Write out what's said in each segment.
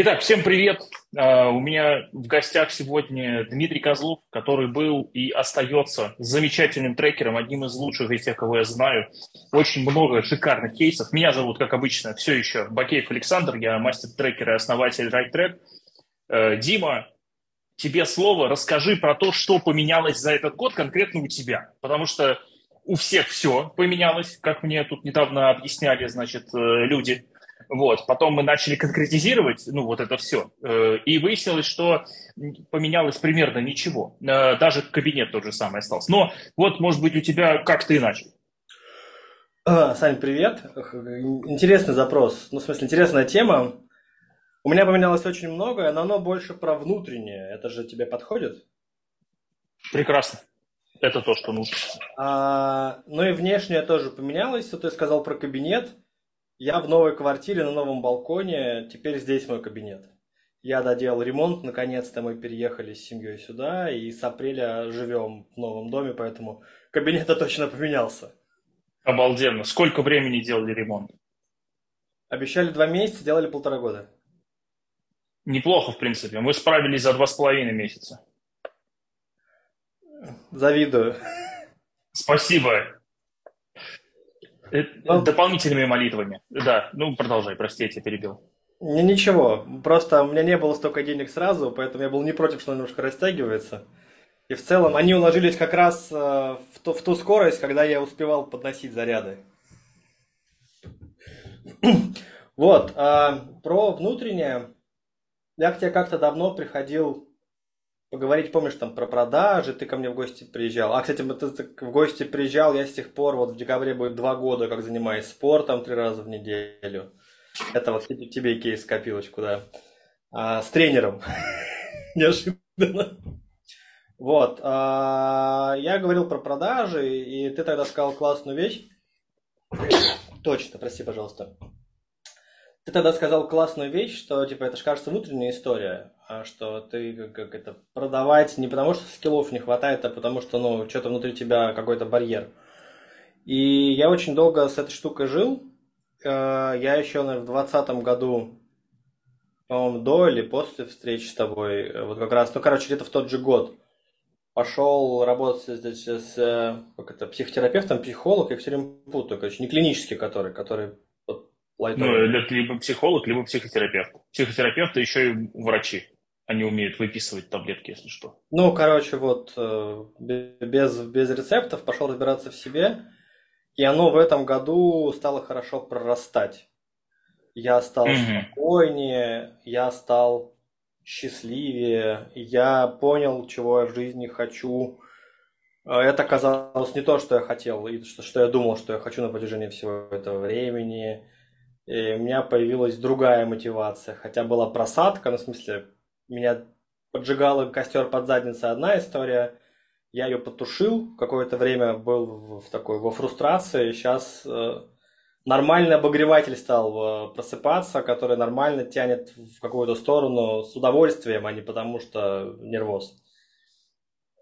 Итак, всем привет. Uh, у меня в гостях сегодня Дмитрий Козлов, который был и остается замечательным трекером, одним из лучших из тех, кого я знаю. Очень много шикарных кейсов. Меня зовут, как обычно, все еще Бакеев Александр. Я мастер трекера и основатель RightTrack. Uh, Дима, тебе слово. Расскажи про то, что поменялось за этот год конкретно у тебя. Потому что у всех все поменялось, как мне тут недавно объясняли, значит, э, люди – вот. Потом мы начали конкретизировать, ну, вот это все. Э, и выяснилось, что поменялось примерно ничего. Э, даже кабинет тот же самый остался. Но вот, может быть, у тебя как-то иначе. А, Сань, привет. Интересный запрос. Ну, в смысле, интересная тема. У меня поменялось очень многое, но оно больше про внутреннее. Это же тебе подходит? Прекрасно. Это то, что нужно. А, ну и внешнее тоже поменялось. Вот ты сказал про кабинет. Я в новой квартире на новом балконе, теперь здесь мой кабинет. Я доделал ремонт, наконец-то мы переехали с семьей сюда, и с апреля живем в новом доме, поэтому кабинет точно поменялся. Обалденно. Сколько времени делали ремонт? Обещали два месяца, делали полтора года. Неплохо, в принципе. Мы справились за два с половиной месяца. Завидую. Спасибо. Э, ну, Дополнительными молитвами. Да, ну продолжай, прости, я тебя перебил. Ничего, просто у меня не было столько денег сразу, поэтому я был не против, что немножко растягивается. И в целом они уложились как раз э, в ту, в ту скорость, когда я успевал подносить заряды. Вот, а про внутреннее. Я к тебе как-то давно приходил поговорить, помнишь, там про продажи, ты ко мне в гости приезжал. А, кстати, ты в гости приезжал, я с тех пор, вот в декабре будет два года, как занимаюсь спортом три раза в неделю. Это вот тебе кейс копилочку, да. А, с тренером. Неожиданно. Вот. А, я говорил про продажи, и ты тогда сказал классную вещь. Точно, прости, пожалуйста. Ты тогда сказал классную вещь, что типа это же кажется внутренняя история, а что ты как, это продавать не потому, что скиллов не хватает, а потому что ну что-то внутри тебя какой-то барьер. И я очень долго с этой штукой жил. Э, я еще наверное, в двадцатом году, по-моему, до или после встречи с тобой, э, вот как раз, ну короче, где-то в тот же год пошел работать здесь с э, как это, психотерапевтом, психолог, я все время путаю, короче, не клинический который, который Лайтовый. Ну, это либо психолог, либо психотерапевт. Психотерапевты еще и врачи. Они умеют выписывать таблетки, если что. Ну, короче, вот э, без, без рецептов пошел разбираться в себе. И оно в этом году стало хорошо прорастать. Я стал mm-hmm. спокойнее, я стал счастливее, я понял, чего я в жизни хочу. Э, это оказалось не то, что я хотел, и что, что я думал, что я хочу на протяжении всего этого времени и у меня появилась другая мотивация. Хотя была просадка, ну, в смысле, меня поджигал костер под задницей одна история. Я ее потушил, какое-то время был в такой во фрустрации. Сейчас э, нормальный обогреватель стал э, просыпаться, который нормально тянет в какую-то сторону с удовольствием, а не потому что нервоз.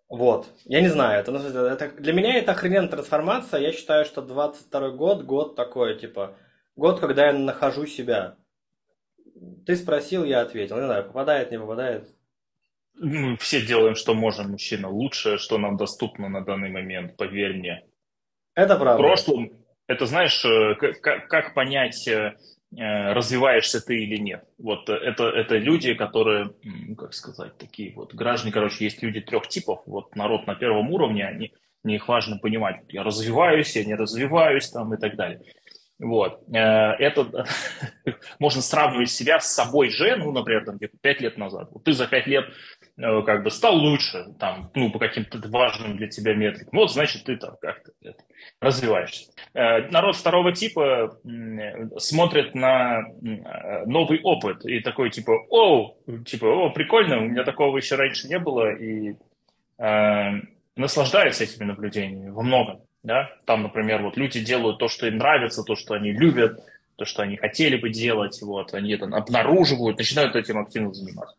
Вот. Я не знаю, это, ну, это для меня это охрененная трансформация. Я считаю, что 22 год, год такой, типа, Год, когда я нахожу себя. Ты спросил, я ответил. Не знаю, попадает, не попадает. Мы все делаем, что можем, мужчина. Лучшее, что нам доступно на данный момент, поверь мне. Это правда. В прошлом, это знаешь, э, как, как понять, э, э, развиваешься ты или нет. Вот это, это люди, которые, как сказать, такие вот граждане, короче, есть люди трех типов. Вот народ на первом уровне, они, мне их важно понимать, я развиваюсь, я не развиваюсь там и так далее. Вот. Э, это можно сравнивать себя с собой же, ну, например, там, где-то 5 лет назад. Вот ты за 5 лет э, как бы стал лучше, там, ну, по каким-то важным для тебя метрикам. Вот, значит, ты там как-то это, развиваешься. Э, народ второго типа смотрит на новый опыт и такой, типа, о, типа, о, прикольно, у меня такого еще раньше не было, и э, наслаждается этими наблюдениями во многом да, там, например, вот люди делают то, что им нравится, то, что они любят, то, что они хотели бы делать, вот, они это обнаруживают, начинают этим активно заниматься.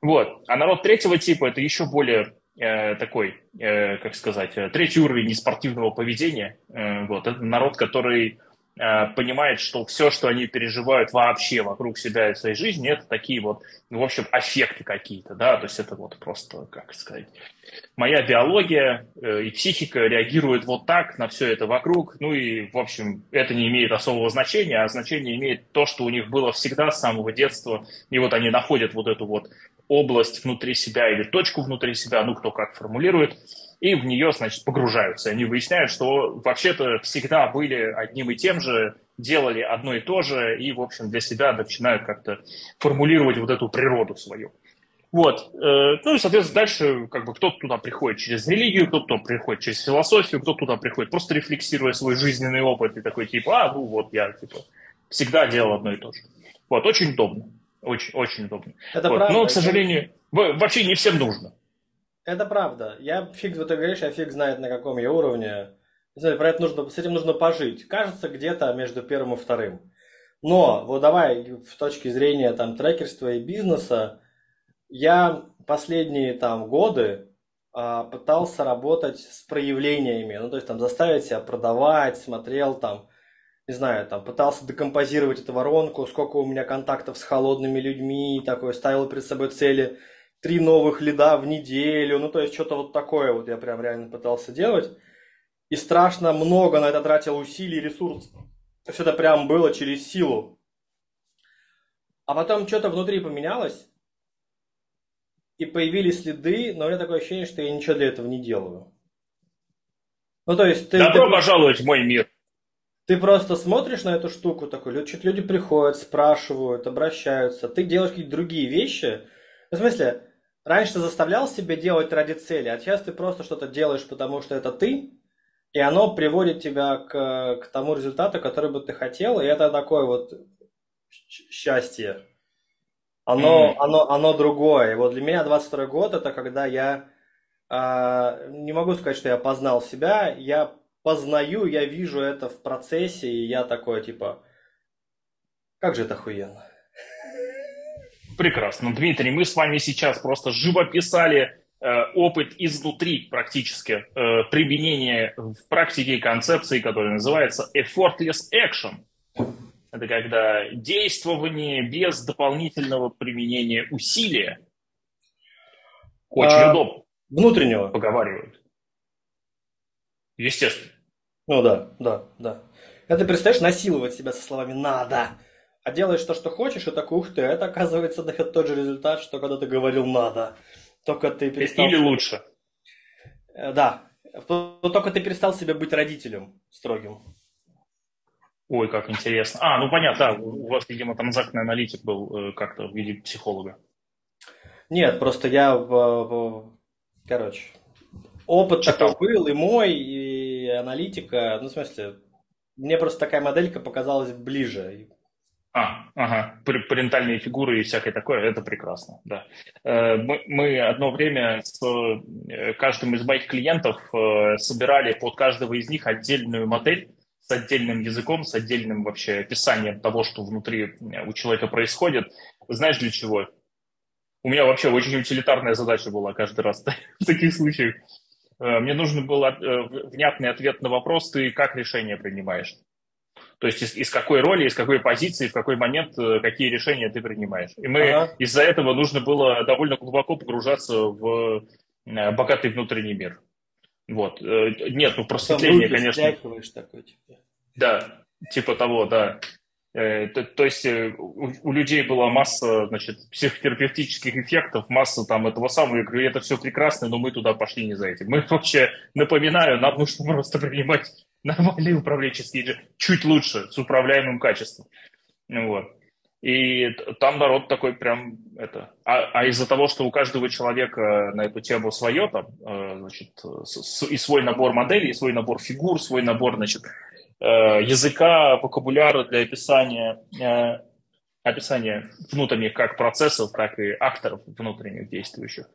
Вот. А народ третьего типа – это еще более э, такой, э, как сказать, э, третий уровень неспортивного поведения. Э, вот. Это народ, который понимает, что все, что они переживают вообще вокруг себя и своей жизни, это такие вот, ну, в общем, аффекты какие-то, да, то есть это вот просто, как сказать, моя биология э, и психика реагируют вот так на все это вокруг, ну и, в общем, это не имеет особого значения, а значение имеет то, что у них было всегда с самого детства, и вот они находят вот эту вот область внутри себя или точку внутри себя, ну, кто как формулирует, и в нее, значит, погружаются. Они выясняют, что вообще-то всегда были одним и тем же, делали одно и то же, и, в общем, для себя начинают как-то формулировать вот эту природу свою. Вот. Э, ну и, соответственно, дальше как бы кто-то туда приходит через религию, кто-то туда приходит через философию, кто-то туда приходит просто рефлексируя свой жизненный опыт и такой типа, а, ну вот я типа всегда делал одно и то же. Вот, очень удобно. Очень, очень удобно. Это вот. правда. Но, к сожалению, это... вообще не всем нужно. Это правда. Я фиг, вот ты говоришь, я фиг знает, на каком я уровне. Знаю, про это нужно, с этим нужно пожить. Кажется, где-то между первым и вторым. Но, вот давай, в точке зрения там трекерства и бизнеса, я последние там годы а, пытался работать с проявлениями, ну, то есть там заставить себя продавать, смотрел там, не знаю, там пытался декомпозировать эту воронку, сколько у меня контактов с холодными людьми, такой ставил перед собой цели – три новых лида в неделю, ну то есть что-то вот такое вот я прям реально пытался делать. И страшно много на это тратил усилий, ресурсов. Все это прям было через силу. А потом что-то внутри поменялось, и появились следы, но у меня такое ощущение, что я ничего для этого не делаю. Ну, то есть ты... Добро ты, пожаловать в мой мир. Ты просто смотришь на эту штуку, такой, люди приходят, спрашивают, обращаются, ты делаешь какие-то другие вещи. Ну, в смысле, Раньше ты заставлял себя делать ради цели, а сейчас ты просто что-то делаешь, потому что это ты, и оно приводит тебя к, к тому результату, который бы ты хотел, и это такое вот счастье. Оно, mm-hmm. оно, оно другое. И вот для меня 22 год это когда я э, не могу сказать, что я познал себя, я познаю, я вижу это в процессе, и я такой типа, как же это охуенно. Прекрасно. Дмитрий, мы с вами сейчас просто живописали э, опыт изнутри практически э, применения в практике концепции, которая называется effortless action. Это когда действование без дополнительного применения усилия. Очень а, удобно. Внутреннего. Поговаривают. Естественно. Ну да, да, да. Это представляешь, насиловать себя со словами «надо», а делаешь то, что хочешь, и такой, ух ты, это оказывается дает тот же результат, что когда ты говорил «надо». Только ты перестал... Или лучше. Э, да. Только ты перестал себе быть родителем строгим. Ой, как интересно. А, ну понятно, да, у вас, видимо, транзактный аналитик был э, как-то в виде психолога. Нет, просто я, короче, опыт Читал. такой был и мой, и аналитика, ну, в смысле, мне просто такая моделька показалась ближе. А, ага, парентальные фигуры и всякое такое, это прекрасно, да. Э, мы, мы одно время с э, каждым из моих клиентов э, собирали под каждого из них отдельную модель с отдельным языком, с отдельным вообще описанием того, что внутри у человека происходит. Знаешь для чего? У меня вообще очень утилитарная задача была каждый раз в таких случаях. Мне нужен был внятный ответ на вопрос, ты как решение принимаешь? То есть из, из какой роли, из какой позиции, в какой момент, э, какие решения ты принимаешь. И мы ага. из-за этого нужно было довольно глубоко погружаться в э, богатый внутренний мир. Вот. Э, нет, ну просветление, конечно. Такой, типа. Да, типа того, да. То, то есть у, у людей была масса, значит, психотерапевтических эффектов, масса там этого самого, и это все прекрасно, но мы туда пошли не за этим. Мы вообще, напоминаю, нам нужно просто принимать нормальные управленческие, чуть лучше, с управляемым качеством. Вот. И там народ такой прям это. А, а из-за того, что у каждого человека на эту тему свое, там, э, значит, и свой набор моделей, и свой набор фигур, свой набор, значит, э, языка, вокабуляра для описания, э, описания внутренних как процессов, так и акторов внутренних действующих.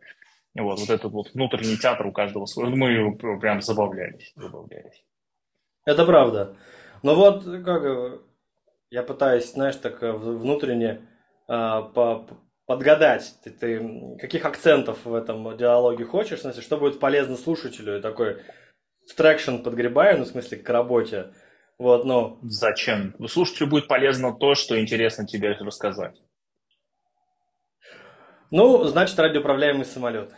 Вот, вот этот вот внутренний театр у каждого свой. Мы прям забавлялись, забавлялись. Это правда. Но вот как я пытаюсь, знаешь, так э, внутренне э, по, подгадать, ты, ты каких акцентов в этом диалоге хочешь, в смысле, что будет полезно слушателю, и такой в traction подгребаю, ну, в смысле, к работе. Вот, ну. Зачем? Слушателю будет полезно то, что интересно тебе рассказать. Ну, значит, радиоуправляемый самолет.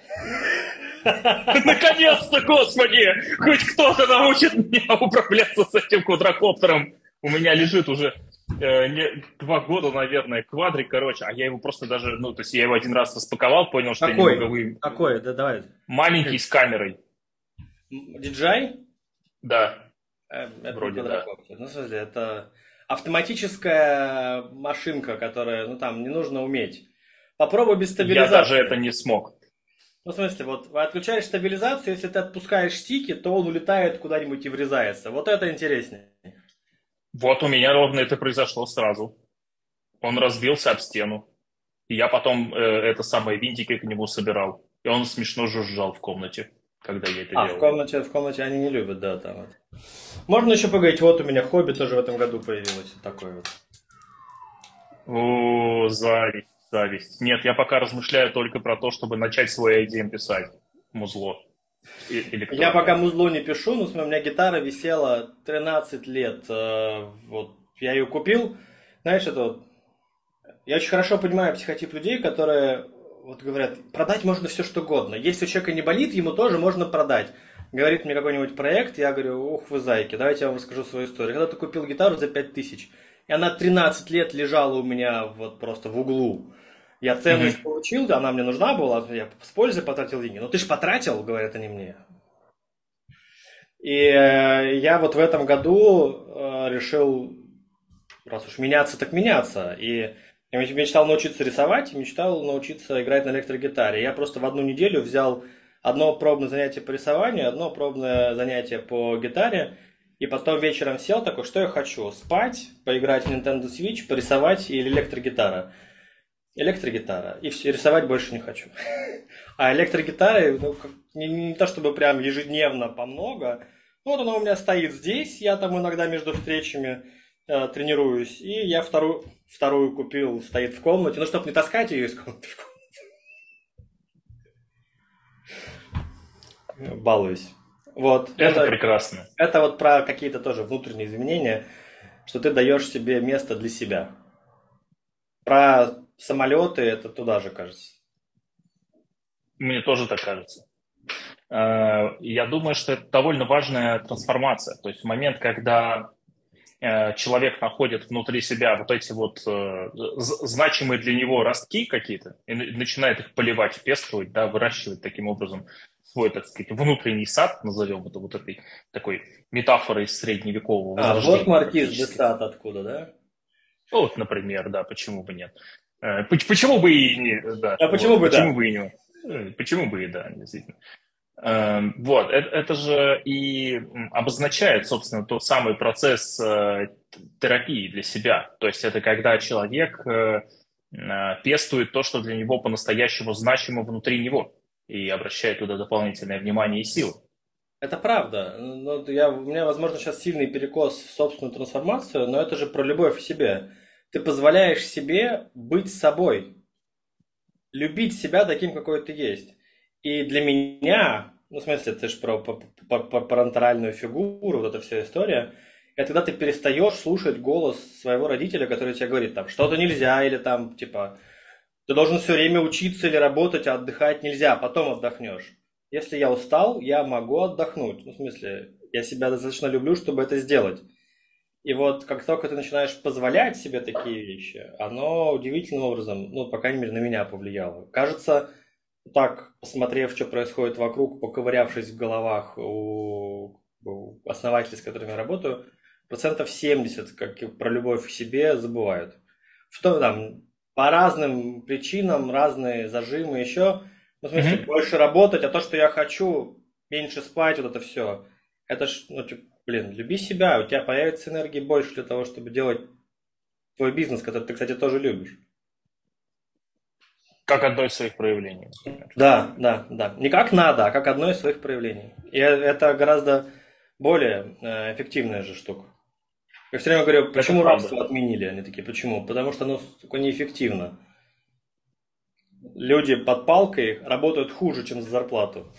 Наконец-то, господи! Хоть кто-то научит меня управляться с этим квадрокоптером. У меня лежит уже э, не, два года, наверное, квадрик, короче, а я его просто даже, ну, то есть я его один раз распаковал, понял, что Какой? я немного вы... Какой? Да, давай. Маленький с камерой. DJI? Да. Э, Это Вроде не да. Ну, в смысле, это автоматическая машинка, которая, ну, там, не нужно уметь. Попробуй без Я стабилизации. даже это не смог. Ну, в смысле, вот отключаешь стабилизацию, если ты отпускаешь стики, то он улетает куда-нибудь и врезается. Вот это интереснее. Вот у меня ровно это произошло сразу. Он разбился об стену. И я потом э, это самое винтики к нему собирал. И он смешно жужжал в комнате, когда я это А, в делал. комнате, в комнате они не любят, да, там вот. Можно еще поговорить, вот у меня хобби тоже в этом году появилось, вот такое вот. О, зависть, зависть. Нет, я пока размышляю только про то, чтобы начать свой IDM писать. Музло. И- электронное. Я пока музло не пишу, но смотри, у меня гитара висела 13 лет. э, Вот я ее купил. Знаешь, это вот... Я очень хорошо понимаю психотип людей, которые вот говорят, продать можно все что угодно. Если у человека не болит, ему тоже можно продать. Говорит мне какой-нибудь проект, я говорю, ух вы зайки, давайте я вам расскажу свою историю. Когда ты купил гитару за 5000, и она 13 лет лежала у меня вот просто в углу. Я ценность получил, она мне нужна была, я с пользой потратил деньги. Но ты же потратил, говорят они мне. И э, я вот в этом году э, решил, раз уж меняться, так меняться. И я меч- мечтал научиться рисовать, мечтал научиться играть на электрогитаре. Я просто в одну неделю взял одно пробное занятие по рисованию, одно пробное занятие по гитаре, и потом вечером сел такой, что я хочу? Спать, поиграть в Nintendo Switch, порисовать или электрогитара? Электрогитара. И все, рисовать больше не хочу. А электрогитары, ну, как- не, не то чтобы прям ежедневно по много. Ну, вот она у меня стоит здесь, я там иногда между встречами э, тренируюсь. И я вторую, вторую купил, стоит в комнате. Ну, чтобы не таскать ее из комнаты в комнату. Балуюсь. Вот. Это прекрасно. Это вот про какие-то тоже внутренние изменения, что ты даешь себе место для себя. Про самолеты это туда же, кажется. Мне тоже так кажется. Э, Я думаю, что это довольно важная трансформация. То есть в момент, когда человек находит внутри себя вот эти вот э, значимые для него ростки какие-то и на- начинает их поливать, пестовать, да, выращивать таким образом свой, так сказать, внутренний сад, назовем это вот этой такой метафорой средневекового А, вот маркиз практически. Десад откуда, да? Вот, например, да, почему бы нет. Э, поч- Почему бы и не, да. А почему бы да? Почему бы и не. Э, Почему бы и да, действительно. Эм, Вот, это, это же и обозначает, собственно, тот самый процесс э, терапии для себя. То есть это когда человек э, э, пестует то, что для него по-настоящему значимо внутри него, и обращает туда дополнительное внимание и силы. Это правда. Ну, я, у меня, возможно, сейчас сильный перекос в собственную трансформацию, но это же про любовь к себе. Ты позволяешь себе быть собой. Любить себя таким, какой ты есть. И для меня, ну, в смысле, ты же про, про, про- фигуру, вот эта вся история, это когда ты перестаешь слушать голос своего родителя, который тебе говорит, там, что-то нельзя, или там, типа, ты должен все время учиться или работать, а отдыхать нельзя, потом отдохнешь. Если я устал, я могу отдохнуть. Ну, в смысле, я себя достаточно люблю, чтобы это сделать. И вот как только ты начинаешь позволять себе такие вещи, оно удивительным образом, ну, по крайней мере, на меня повлияло. Кажется, так, посмотрев, что происходит вокруг, поковырявшись в головах у, основателей, с которыми я работаю, процентов 70, как и про любовь к себе, забывают. Что там, по разным причинам, разные зажимы еще. Ну, в смысле, Мгм. больше работать, а то, что я хочу, меньше спать, вот это все. Это ж, ну, типа, блин, люби себя, у тебя появится энергии больше для того, чтобы делать твой бизнес, который ты, кстати, тоже любишь. Как одно из своих проявлений. Да, да, да. Не как надо, а как одно из своих проявлений. И э- это гораздо более э, эффективная же штука. Я все время говорю, почему рабство отменили? Они такие, почему? Потому что оно сука, неэффективно. Люди под палкой работают хуже, чем за зарплату.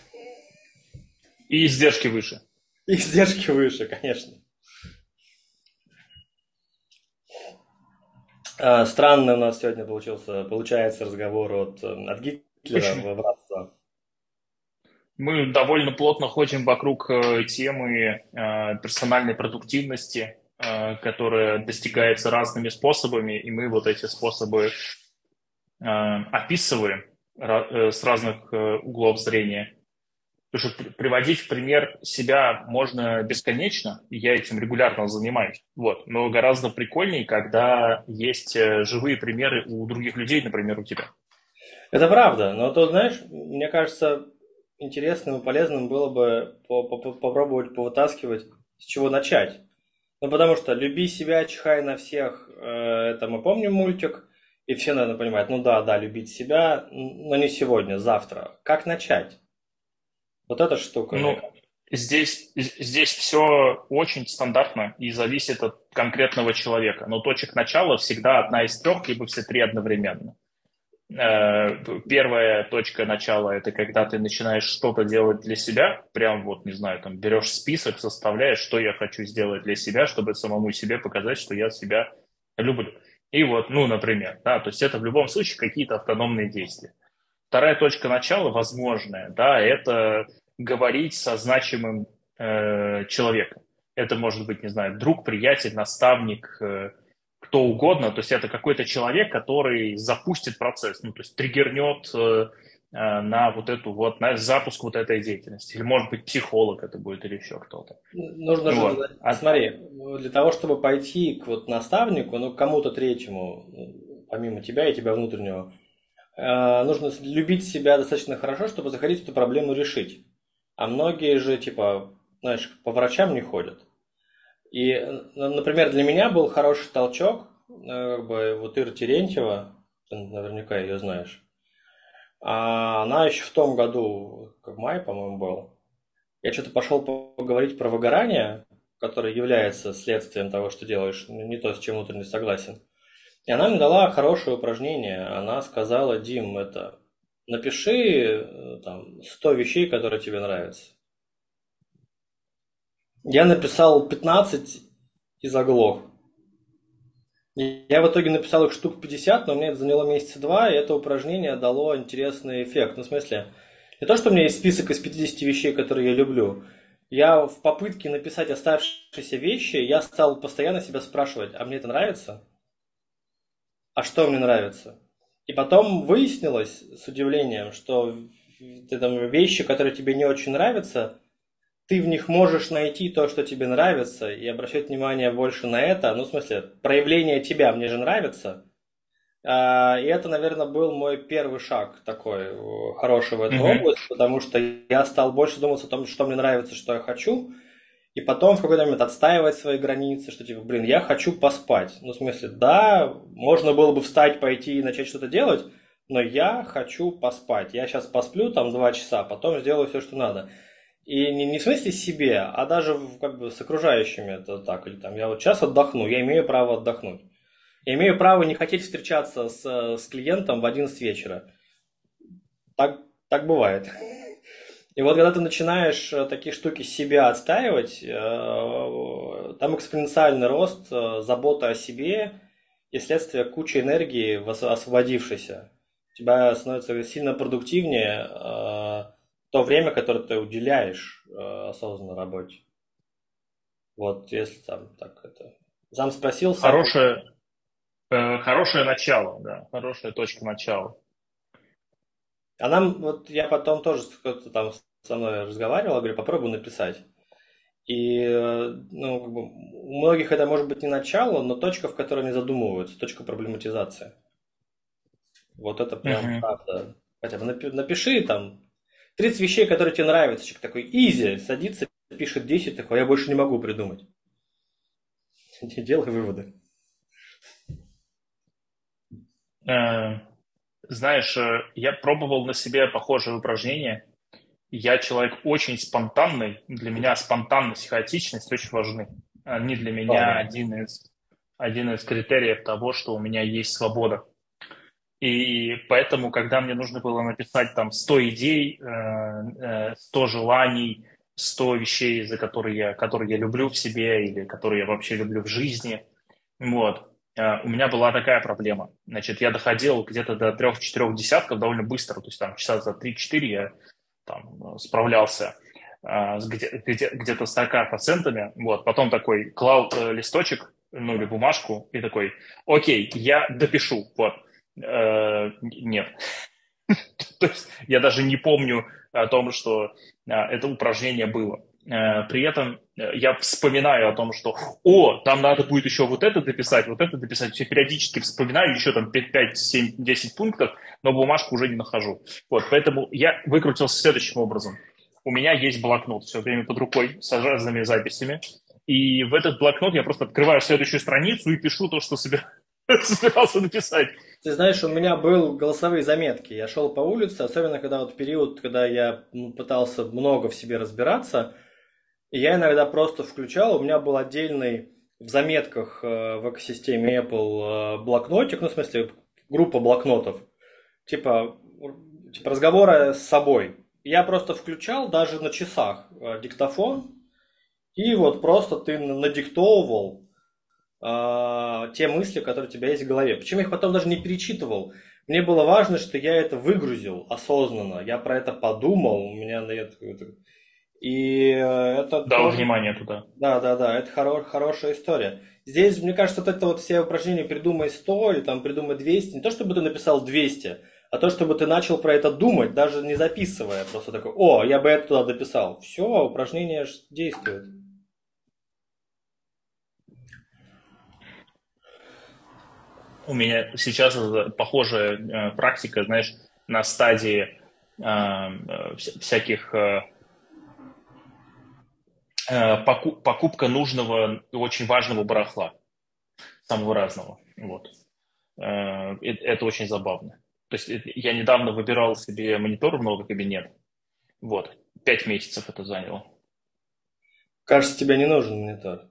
И издержки выше. И издержки выше, конечно. Странный у нас сегодня получился, получается разговор от, от Гитлера Почему? в рабство. Мы довольно плотно ходим вокруг э, темы э, персональной продуктивности, э, которая достигается разными способами, и мы вот эти способы описываем с разных углов зрения. Что приводить в пример себя можно бесконечно, и я этим регулярно занимаюсь. Вот. Но гораздо прикольнее, когда есть э, живые примеры у других людей, например, у тебя. Это правда, но тут, знаешь, мне кажется, интересным и полезным было бы попробовать повытаскивать, с чего начать. Ну, потому что «люби себя, чихай на всех» э, – это мы помним мультик, и все, наверное, понимают, ну да, да, любить себя, но не сегодня, завтра. Как начать? Вот эта штука. Ну, здесь, здесь все очень стандартно и зависит от конкретного человека. Но точек начала всегда одна из трех, либо все три одновременно. Э, первая точка начала – это когда ты начинаешь что-то делать для себя, прям вот, не знаю, там берешь список, составляешь, что я хочу сделать для себя, чтобы самому себе показать, что я себя люблю. И вот, ну, например, да, то есть это в любом случае какие-то автономные действия. Вторая точка начала, возможная, да, это говорить со значимым э, человеком. Это может быть, не знаю, друг, приятель, наставник, э, кто угодно. То есть это какой-то человек, который запустит процесс, ну, то есть триггернет э, э, на вот эту вот, на запуск вот этой деятельности. Или, может быть, психолог это будет или еще кто-то. Нужно ну, вот. же, а... смотри, для того, чтобы пойти к вот наставнику, ну, кому-то третьему, помимо тебя и тебя внутреннего, нужно любить себя достаточно хорошо, чтобы захотеть эту проблему решить. А многие же, типа, знаешь, по врачам не ходят. И, например, для меня был хороший толчок, э, как бы, вот Ира Терентьева, ты наверняка ее знаешь, а она еще в том году, как май, по-моему, был, я что-то пошел поговорить про выгорание, которое является следствием того, что делаешь, не то, с чем внутренне согласен. И она мне дала хорошее упражнение. Она сказала, Дим, это напиши э, там 100 вещей, которые тебе нравятся. Я написал 15 и заглох. Я в итоге написал их штук 50, но мне это заняло месяца два, и это упражнение дало интересный эффект. Ну, в смысле, не то, что у меня есть список из 50 вещей, которые я люблю. Я в попытке написать оставшиеся вещи, я стал постоянно себя спрашивать, а мне это нравится? А что мне нравится. И потом выяснилось с удивлением, что ты там вещи, которые тебе не очень нравятся, ты в них можешь найти то, что тебе нравится, и обращать внимание больше на это. Ну, в смысле, проявление тебя мне же нравится. А, и это, наверное, был мой первый шаг такой э, хороший в эту mm-hmm. область, потому что я стал больше думать о том, что мне нравится, что я хочу, и потом в какой-то момент отстаивать свои границы, что типа, блин, я хочу поспать. Ну, в смысле, да, можно было бы встать, пойти и начать что-то делать, но я хочу поспать. Я сейчас посплю там два часа, потом сделаю все, что надо. И не, не в смысле себе, а даже как бы с окружающими это так. Или там, я вот сейчас отдохну, я имею право отдохнуть. Я имею право не хотеть встречаться с, с клиентом в 11 вечера. Так, так бывает. И вот когда ты начинаешь э, такие штуки себя отстаивать, э, там экспоненциальный рост, э, забота о себе и следствие кучи энергии освободившейся. У тебя становится сильно продуктивнее то время, которое ты уделяешь осознанной работе. Вот если там так это... Сам спросил... Сам... Хорошее, хорошее начало, да, хорошая точка начала. А нам, вот я потом тоже кто-то там со мной разговаривал, говорю, попробуй написать. И ну, как бы, у многих это может быть не начало, но точка, в которой они задумываются, точка проблематизации. Вот это прям uh-huh. правда. Хотя бы напи- напиши там 30 вещей, которые тебе нравятся. Человек такой, изи, садится, пишет 10, такой, я больше не могу придумать. Делай выводы. Uh, знаешь, э, я пробовал на себе похожее упражнение. Я человек очень спонтанный. Для меня спонтанность и хаотичность очень важны. Они для меня один из, один из критериев того, что у меня есть свобода. И поэтому, когда мне нужно было написать там 100 идей, 100 э, э, желаний, 100 вещей, за которые я, которые я люблю в себе или которые я вообще люблю в жизни, вот, у меня была такая проблема. Значит, я доходил где-то до трех-четырех десятков довольно быстро, то есть там часа за 3-4 я там справлялся с где, где, где-то с 40%, вот, потом такой клал листочек, ну, или бумажку, и такой, окей, я допишу, вот, э, нет. То есть я даже не помню о том, что это упражнение было. Э, при этом э, я вспоминаю о том, что «О, там надо будет еще вот это дописать, вот это дописать». Все периодически вспоминаю еще там 5, 5 7, 10 пунктов, но бумажку уже не нахожу. Вот, поэтому я выкрутился следующим образом. У меня есть блокнот все время под рукой с разными записями. И в этот блокнот я просто открываю следующую страницу и пишу то, что собирался написать. Ты знаешь, у меня был голосовые заметки. Я шел по улице, особенно когда вот период, когда я пытался много в себе разбираться, я иногда просто включал, у меня был отдельный в заметках э, в экосистеме Apple э, блокнотик, ну, в смысле, группа блокнотов, типа, типа разговора с собой. Я просто включал даже на часах э, диктофон, и вот просто ты надиктовывал э, те мысли, которые у тебя есть в голове. Причем я их потом даже не перечитывал. Мне было важно, что я это выгрузил осознанно. Я про это подумал, у меня на это и э, это... Дал тоже... внимание туда. Да, да, да, это хоро... хорошая история. Здесь, мне кажется, вот это вот все упражнения «придумай 100» или там «придумай 200», не то, чтобы ты написал 200, а то, чтобы ты начал про это думать, даже не записывая, просто такой, о, я бы это туда дописал. Все, упражнение действует. У меня сейчас похожая э, практика, знаешь, на стадии э, э всяких Э, покупка нужного, очень важного барахла, самого разного. Вот. Э, это очень забавно. То есть я недавно выбирал себе монитор в новый кабинет. Вот. Пять месяцев это заняло. Кажется, тебе не нужен монитор.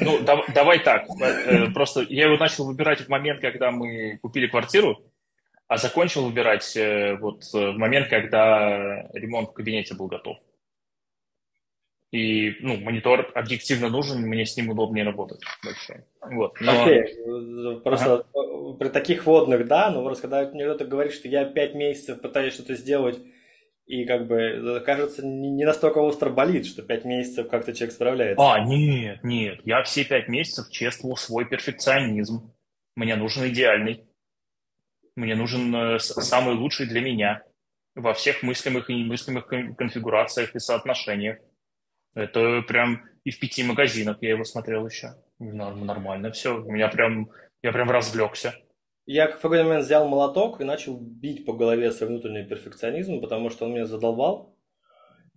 Ну, давай так. Э, просто я его начал выбирать в момент, когда мы купили квартиру а закончил выбирать э, вот э, в момент, когда ремонт в кабинете был готов. И, ну, монитор объективно нужен, мне с ним удобнее работать. Большой. Вот. Но... Окей, просто ага. при таких водных, да, но просто когда мне кто-то говорит, что я пять месяцев пытаюсь что-то сделать, и как бы, э, кажется, не настолько остро болит, что пять месяцев как-то человек справляется. А, нет, нет, я все пять месяцев чествовал свой перфекционизм. Мне нужен идеальный. Мне нужен э, самый лучший для меня во всех мыслимых и немыслимых конфигурациях и соотношениях. Это прям и в пяти магазинах я его смотрел еще. Нормально все. У меня прям, я прям развлекся. Я в какой-то момент взял молоток и начал бить по голове свой внутренний перфекционизм, потому что он меня задолбал.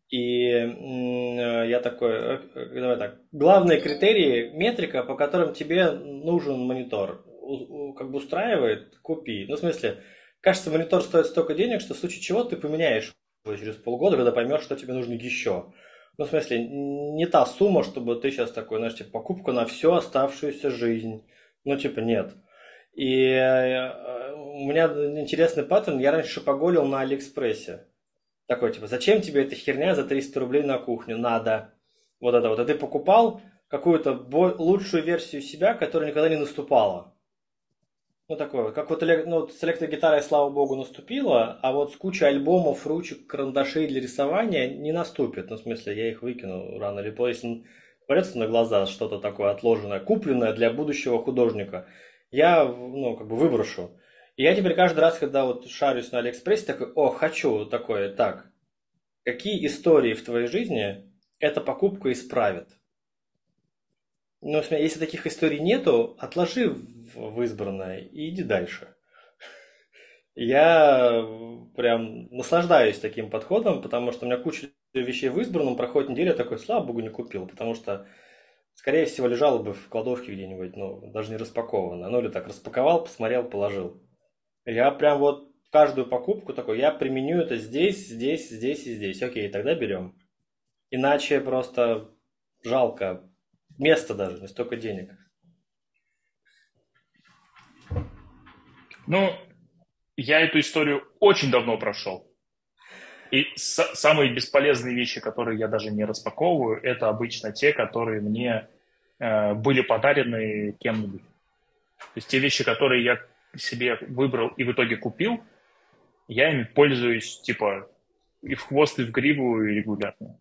И э, я такой, э, давай так, главные критерии, метрика, по которым тебе нужен монитор как бы устраивает, купи. Ну, в смысле, кажется, монитор стоит столько денег, что в случае чего ты поменяешь его через полгода, когда поймешь, что тебе нужно еще. Ну, в смысле, не та сумма, чтобы ты сейчас такой, знаешь, типа, покупка на всю оставшуюся жизнь. Ну, типа, нет. И э, у меня интересный паттерн. Я раньше поголил на Алиэкспрессе. Такой, типа, зачем тебе эта херня за 300 рублей на кухню? Надо. Вот это вот. А ты покупал какую-то лучшую версию себя, которая никогда не наступала. Ну, такое, как вот, ну, с электрогитарой, слава богу, наступило, а вот с кучей альбомов, ручек, карандашей для рисования не наступит. Ну, в смысле, я их выкину рано или поздно. Если на глаза что-то такое отложенное, купленное для будущего художника, я, ну, как бы выброшу. И я теперь каждый раз, когда вот шарюсь на Алиэкспрессе, такой, о, хочу такое, так, какие истории в твоей жизни эта покупка исправит? Ну, если таких историй нету, отложи в избранное и иди дальше. Я прям наслаждаюсь таким подходом, потому что у меня куча вещей в избранном, проходит неделя, такой, слава богу, не купил, потому что, скорее всего, лежало бы в кладовке где-нибудь, ну, даже не распаковано. Ну, или так, распаковал, посмотрел, положил. Я прям вот каждую покупку такой, я применю это здесь, здесь, здесь и здесь. Окей, тогда берем. Иначе просто жалко. Место даже, не столько денег. Ну, я эту историю очень давно прошел. И самые бесполезные вещи, которые я даже не распаковываю, это обычно те, которые мне э, были подарены кем-нибудь. То есть те вещи, которые я себе выбрал и в итоге купил, я ими пользуюсь, типа, и в хвост, и в гриву, и регулярно.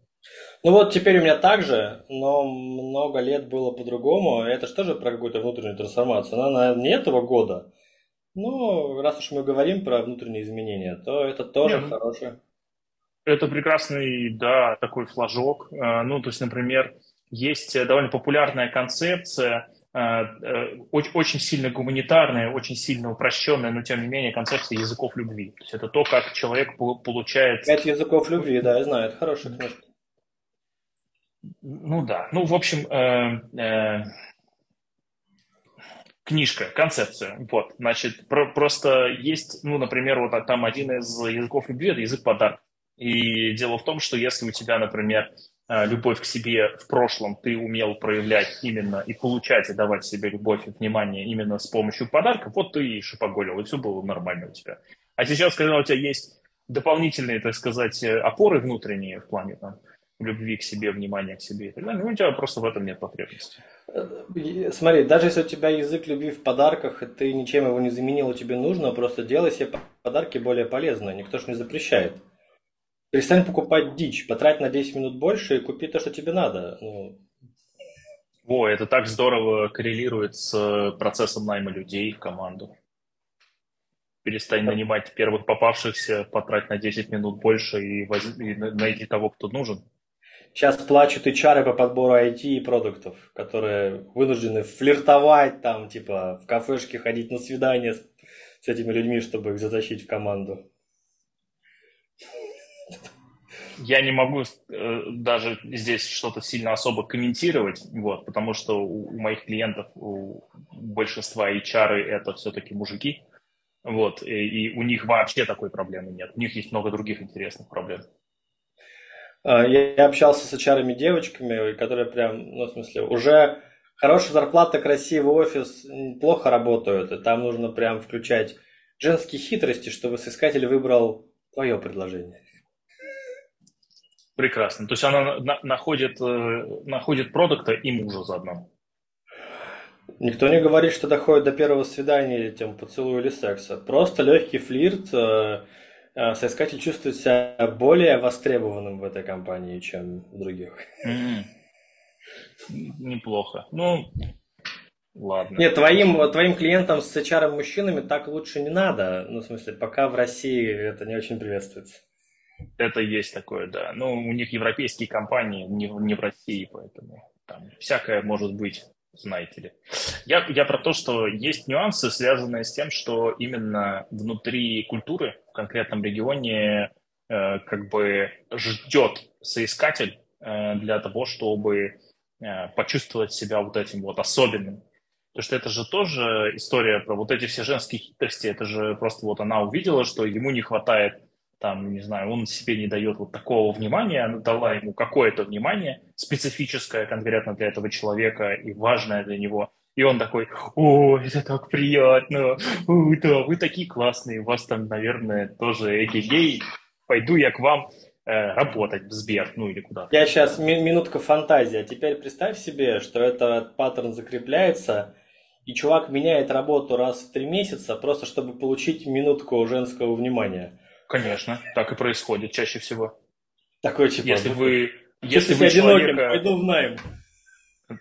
Ну вот теперь у меня так же, но много лет было по-другому. Это же тоже про какую-то внутреннюю трансформацию. Она не этого года. Но раз уж мы говорим про внутренние изменения, то это тоже Нет, хорошее. Это прекрасный, да, такой флажок. А, ну, то есть, например, есть довольно популярная концепция Э, э, очень сильно гуманитарная, очень сильно упрощенная, но тем не менее концепция языков любви. То есть это то, как человек получает... Пять языков любви, да, я знаю, это хорошая книжка. Ну да, ну в общем, э, э, книжка, концепция, вот, значит, про, просто есть, ну, например, вот там один из языков любви – это язык подарка. И дело в том, что если у тебя, например, Э, любовь к себе в прошлом ты умел проявлять именно и получать, и давать себе любовь и внимание именно с помощью подарков, вот ты и шипоголил, и все было нормально у тебя. А сейчас, когда у тебя есть дополнительные, так сказать, опоры внутренние в плане там, любви к себе, внимания к себе и так далее, ну, у тебя просто в этом нет потребности. Э, смотри, даже если у тебя язык любви в подарках, и ты ничем его не заменил, тебе нужно, просто делай себе подарки более полезные, никто же не запрещает. Перестань покупать дичь, потрать на 10 минут больше и купи то, что тебе надо. Ну... О, это так здорово коррелирует с процессом найма людей в команду. Перестань нанимать первых попавшихся, потрать на 10 минут больше и, воз... и найди того, кто нужен. Сейчас плачут и чары по подбору IT и продуктов, которые вынуждены флиртовать там, типа, в кафешке ходить на свидание с, с этими людьми, чтобы их затащить в команду. Я не могу э, даже здесь что-то сильно особо комментировать, вот, потому что у, у моих клиентов, у большинства HR это все-таки мужики, вот, и, и у них вообще такой проблемы нет. У них есть много других интересных проблем. А, я общался с HR девочками, которые прям, ну, в смысле, уже хорошая зарплата, красивый офис, плохо работают, и там нужно прям включать женские хитрости, чтобы соискатель выбрал твое предложение. Прекрасно. То есть она на, находит, э, находит продукта и мужа заодно. Никто не говорит, что доходит до первого свидания или тем поцелуя или секса. Просто легкий флирт. Э, соискатель чувствует себя более востребованным в этой компании, чем в других. Mm-hmm. Неплохо. Ну, ладно. Нет, твоим, твоим клиентам с HR-мужчинами так лучше не надо. Ну, в смысле, пока в России это не очень приветствуется. Это есть такое, да. Но у них европейские компании, не, не в России, поэтому там всякое может быть, знаете ли. Я, я про то, что есть нюансы, связанные с тем, что именно внутри культуры конкретном регионе э, как бы ждет соискатель э, для того, чтобы э, почувствовать себя вот этим вот особенным. Потому что это же тоже история про вот эти все женские хитрости. Это же просто вот она увидела, что ему не хватает там, не знаю, он себе не дает вот такого внимания, она дала ему какое-то внимание, специфическое конкретно для этого человека и важное для него. И он такой, о, это так приятно, о, да, вы такие классные, у вас там, наверное, тоже эгегей, пойду я к вам э, работать в Сбер, ну или куда-то. Я сейчас, ми- минутка фантазии, а теперь представь себе, что этот паттерн закрепляется, и чувак меняет работу раз в три месяца, просто чтобы получить минутку женского внимания. Конечно, так и происходит чаще всего. Такой типа. Если вы, если вы человека... пойду в найм.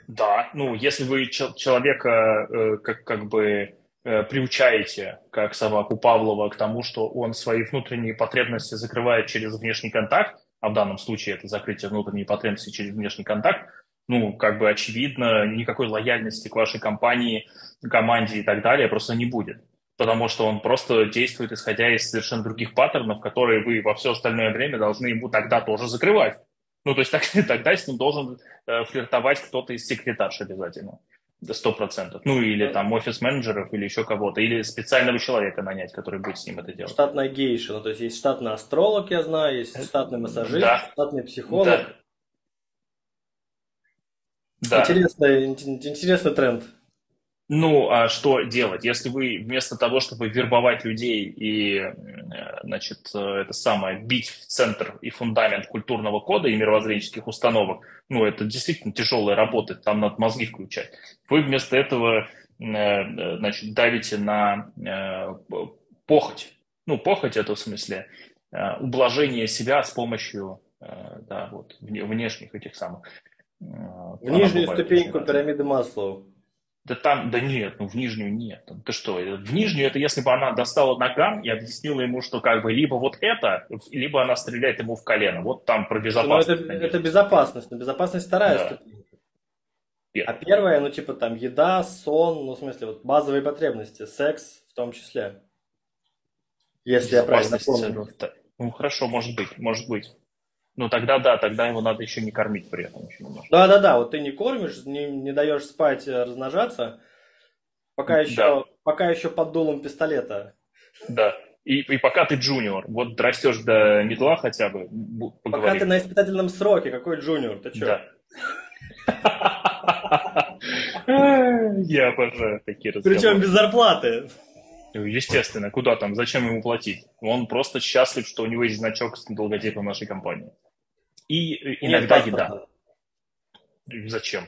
Да, ну, если вы человека э, как, как бы э, приучаете, как собаку Павлова, к тому, что он свои внутренние потребности закрывает через внешний контакт, а в данном случае это закрытие внутренней потребности через внешний контакт, ну, как бы очевидно, никакой лояльности к вашей компании, команде и так далее просто не будет потому что он просто действует исходя из совершенно других паттернов, которые вы во все остальное время должны ему тогда тоже закрывать. Ну, то есть так, тогда с ним должен э, флиртовать кто-то из секретарш обязательно. Сто процентов. Ну, или там офис-менеджеров, или еще кого-то. Или специального человека нанять, который будет с ним это делать. Штатная гейша. Ну, то есть есть штатный астролог, я знаю, есть штатный массажист, да. штатный психолог. Да. Да. Интересный, интересный тренд. Ну, а что делать? Если вы вместо того, чтобы вербовать людей и, э, значит, э, это самое, бить в центр и фундамент культурного кода и мировоззренческих установок, ну, это действительно тяжелая работа, там надо мозги включать. Вы вместо этого, э, значит, давите на похоть. Ну, похоть это в смысле ублажение себя с помощью, да, вот, внешних этих самых. В нижнюю ступеньку пирамиды Маслоу. Да там, да нет, ну в нижнюю нет. Ты что, в нижнюю это если бы она достала ногам и объяснила ему, что как бы либо вот это, либо она стреляет ему в колено. Вот там про безопасность. Ну, это, это безопасность, но безопасность вторая да. ступень. А первая, ну типа там еда, сон, ну в смысле вот базовые потребности, секс в том числе. Если я правильно помню. Ну хорошо, может быть, может быть. Ну тогда да, тогда его надо еще не кормить при этом. Еще да, да, да. Вот ты не кормишь, не, не даешь спать, э, размножаться, пока еще, да. пока еще под дулом пистолета. Да. И, и пока ты джуниор, вот растешь до медла хотя бы. Поговорим. Пока ты на испытательном сроке, какой джуниор? Ты что? Да. Я обожаю такие разговоры. Причем без зарплаты. Естественно, куда там, зачем ему платить? Он просто счастлив, что у него есть значок с логотипом нашей компании. И иногда Нет, еда. Зачем?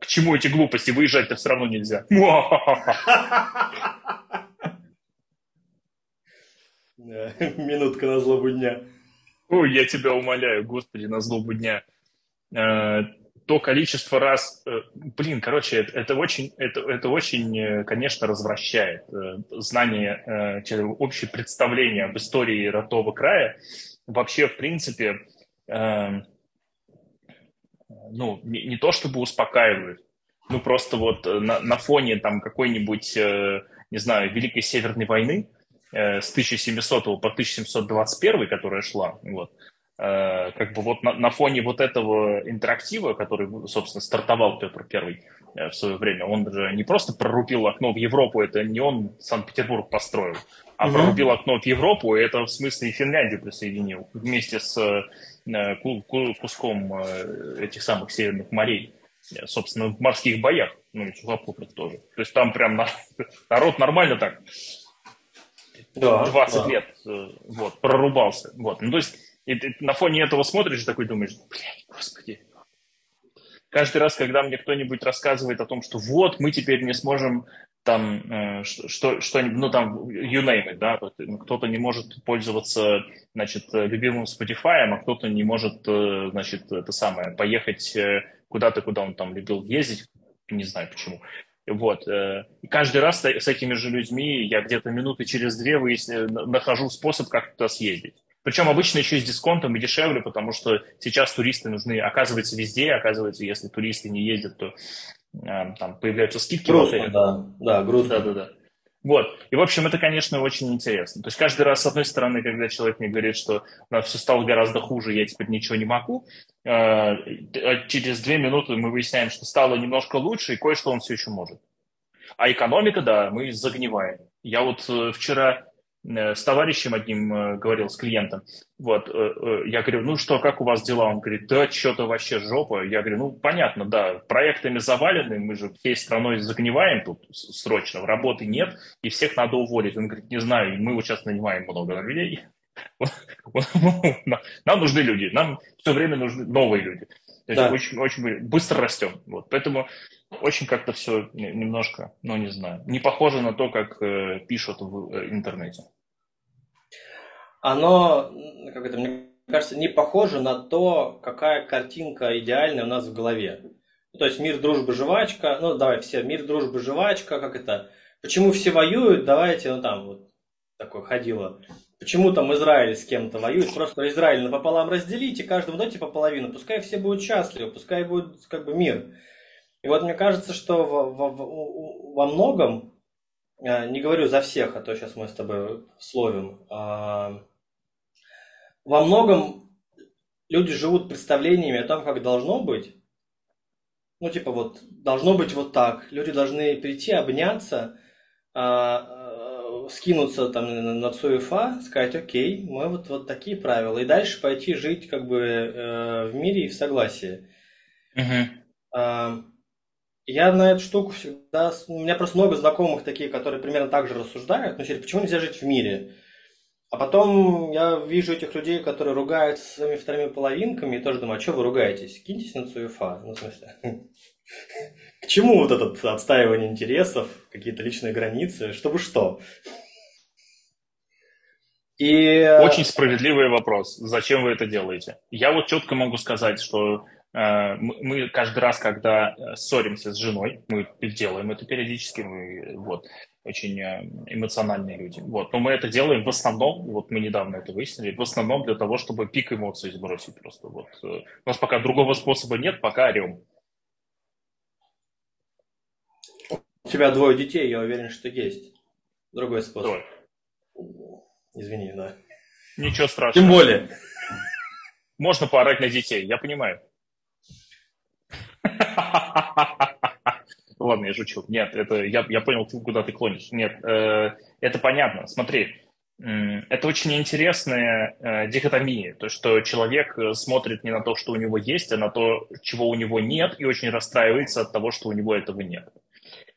К чему эти глупости? Выезжать-то все равно нельзя. Минутка на злобу дня. Ой, я тебя умоляю, господи, на злобу дня. Э, то количество раз, э, блин, короче, это, это очень, это, это очень, э, конечно, развращает знание, общее представление об истории Ротова края. Вообще, в принципе, Эм, ну, не, не то чтобы успокаивают, ну, просто вот э, на, на фоне там какой-нибудь, э, не знаю, Великой Северной войны э, с 1700 по 1721, которая шла, вот, э, как бы вот на, на фоне вот этого интерактива, который, собственно, стартовал Петр Первый э, в свое время, он же не просто прорубил окно в Европу, это не он Санкт-Петербург построил, а угу. прорубил окно в Европу, и это в смысле и Финляндию присоединил вместе с Э, куском э, этих самых северных морей, э, собственно, в морских боях, ну и сухопутных тоже. То есть там прям народ нормально так да, 20 да. лет вот, прорубался. Вот. Ну, то есть и ты на фоне этого смотришь и такой думаешь, блядь, господи. Каждый раз, когда мне кто-нибудь рассказывает о том, что вот, мы теперь не сможем там э, что, что ну там you name it, да, ну, кто-то не может пользоваться, значит, любимым Spotify, а кто-то не может, э, значит, это самое, поехать э, куда-то, куда он там любил ездить, не знаю почему. Вот. И каждый раз с этими же людьми я где-то минуты через две выясни, нахожу способ, как туда съездить. Причем обычно еще с дисконтом и дешевле, потому что сейчас туристы нужны, оказывается, везде. Оказывается, если туристы не ездят, то Э, там появляются скидки грустно, в Да, да, грустно. Да, да, да. Вот. И, в общем, это, конечно, очень интересно. То есть каждый раз, с одной стороны, когда человек мне говорит, что у нас все стало гораздо хуже, я теперь ничего не могу, э, а через две минуты мы выясняем, что стало немножко лучше, и кое-что он все еще может. А экономика, да, мы загниваем. Я вот э, вчера с товарищем одним э, говорил, с клиентом. Вот, э, я говорю, ну что, как у вас дела? Он говорит, да, что-то вообще жопа. Я говорю, ну понятно, да, проектами завалены, мы же всей страной загниваем тут срочно, работы нет, и всех надо уволить. Он говорит, не знаю, мы вот сейчас нанимаем много людей. Нам нужны люди, нам все время нужны новые люди. То есть да. очень, очень быстро растем. Вот. Поэтому очень как-то все немножко, ну не знаю, не похоже на то, как э, пишут в э, интернете. Оно, как это, мне кажется, не похоже на то, какая картинка идеальная у нас в голове. То есть мир, дружба, жвачка, ну давай все, мир, дружба, жвачка, как это, почему все воюют, давайте, ну там вот такое ходило. Почему там Израиль с кем-то воюет? Просто Израиль напополам разделите, каждому дайте по половину, пускай все будут счастливы, пускай будет как бы мир. И вот мне кажется, что во, во, во многом, не говорю за всех, а то сейчас мы с тобой словим, а, во многом люди живут представлениями о том, как должно быть. Ну, типа вот, должно быть вот так. Люди должны прийти, обняться, а, скинуться там на ЦУФА, сказать, окей, мы вот, вот такие правила. И дальше пойти жить как бы э, в мире и в согласии. Uh-huh. Я на эту штуку всегда... У меня просто много знакомых таких, которые примерно так же рассуждают. Ну, почему нельзя жить в мире? А потом я вижу этих людей, которые ругаются своими вторыми половинками, и тоже думаю, а что вы ругаетесь? Киньтесь на ЦУЕФА. Ну, в смысле, к чему вот это отстаивание интересов, какие-то личные границы, чтобы что? И... Очень справедливый вопрос. Зачем вы это делаете? Я вот четко могу сказать, что Э, мы каждый раз, когда э, ссоримся с женой, мы делаем это периодически, мы вот очень э, эмоциональные люди. Вот. Но мы это делаем в основном, вот мы недавно это выяснили, в основном для того, чтобы пик эмоций сбросить просто. Вот. У нас пока другого способа нет, пока орем. У тебя двое детей, я уверен, что есть. Другой способ. Двое. Извини, да. Ничего страшного. Тем более. Можно поорать на детей, я понимаю. Ладно, я жучу. Нет, это я, я понял, куда ты клонишь. Нет, э, это понятно. Смотри, э, это очень интересная э, дихотомия. То, что человек э, смотрит не на то, что у него есть, а на то, чего у него нет, и очень расстраивается от того, что у него этого нет.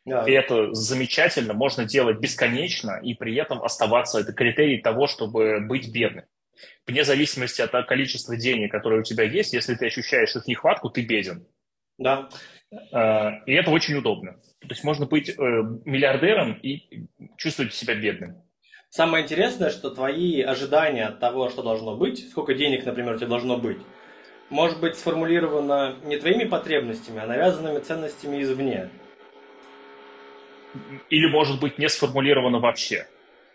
Да. И это замечательно, можно делать бесконечно, и при этом оставаться, это критерий того, чтобы быть бедным. Вне зависимости от количества денег, которые у тебя есть, если ты ощущаешь их нехватку, ты беден. Да. Э, и это очень удобно. То есть можно быть э, миллиардером и чувствовать себя бедным. Самое интересное, что твои ожидания от того, что должно быть, сколько денег, например, у тебя должно быть, может быть сформулировано не твоими потребностями, а навязанными ценностями извне. Или может быть не сформулировано вообще.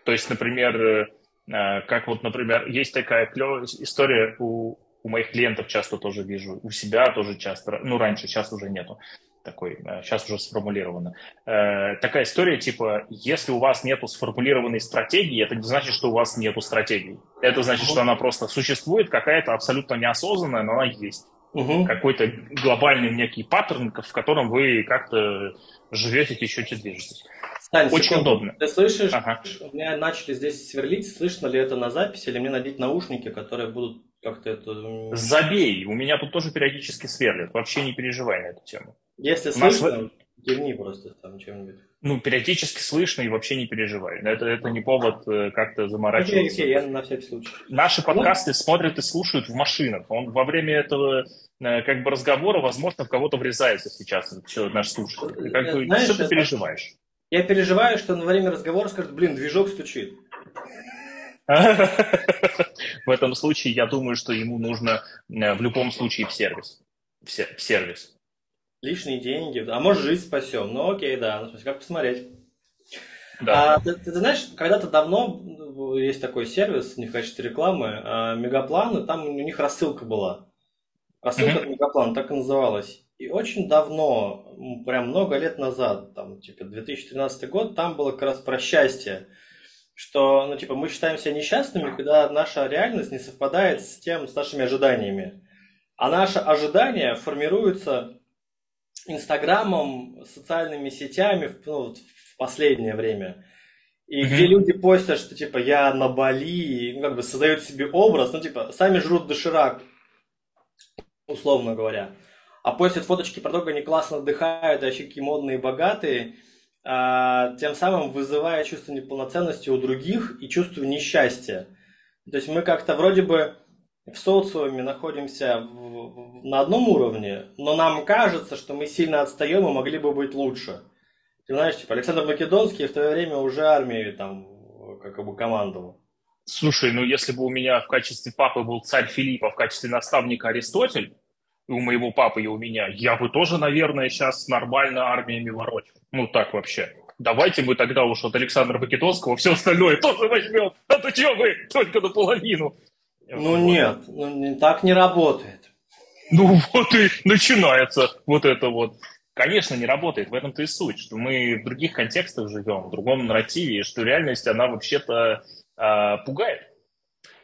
То есть, например, э, как вот, например, есть такая клевая история у у моих клиентов часто тоже вижу, у себя тоже часто, ну, раньше, сейчас уже нету такой, сейчас э, уже сформулировано. Э, такая история, типа, если у вас нету сформулированной стратегии, это не значит, что у вас нету стратегии. Это значит, что она просто существует, какая-то абсолютно неосознанная, но она есть. Угу. Какой-то глобальный некий паттерн, в котором вы как-то живете, течете, движетесь. Стань, Очень секунду. удобно. Ты слышишь, ага. у меня начали здесь сверлить, слышно ли это на записи, или мне надеть наушники, которые будут как-то это... Забей, у меня тут тоже периодически сверлят, вообще не переживай на эту тему. Если слышно, нас... кивни просто там чем-нибудь. Ну, периодически слышно и вообще не переживай. Это, это не повод э, как-то заморачиваться. Окей, окей, я на всякий случай. Наши ну. подкасты ну... смотрят и слушают в машинах. Он во время этого э, как бы разговора, возможно, в кого-то врезается сейчас наш слушатель. Как бы, Знаешь, что ты переживаешь? Я переживаю, что на время разговора скажет, блин, движок стучит. В этом случае я думаю, что ему нужно э, в любом случае в сервис. В сервис. Лишние деньги. А может, жизнь спасем. Ну окей, да. Ну, как посмотреть. Да. А, ты, ты, ты знаешь, когда-то давно есть такой сервис, не в качестве рекламы, а, Мегаплан, и там у них рассылка была. Рассылка mm-hmm. Мегаплан, так и называлась. И очень давно, прям много лет назад, там, типа 2013 год, там было как раз про счастье что, ну, типа, мы считаем себя несчастными, когда наша реальность не совпадает с тем, с нашими ожиданиями. А наши ожидания формируются Инстаграмом, социальными сетями ну, в последнее время. И mm-hmm. где люди постят, что типа я на Бали, ну, как бы создают себе образ, ну, типа, сами жрут доширак, условно говоря. А постят фоточки про то, как они классно отдыхают, а еще какие модные, богатые – тем самым вызывая чувство неполноценности у других и чувство несчастья. То есть мы как-то вроде бы в социуме находимся в, на одном уровне, но нам кажется, что мы сильно отстаем и могли бы быть лучше. Ты знаешь, типа Александр Македонский в то время уже армией там как бы командовал. Слушай, ну если бы у меня в качестве папы был царь Филипп, а в качестве наставника Аристотель, и у моего папы, и у меня, я бы тоже, наверное, сейчас нормально армиями ворочил. Ну, так вообще. Давайте мы тогда уж от Александра Македонского все остальное тоже возьмем. А то чего вы только наполовину? Ну вот. нет, ну, так не работает. Ну вот и начинается вот это вот. Конечно, не работает, в этом-то и суть, что мы в других контекстах живем, в другом нарративе, и что реальность, она вообще-то э, пугает.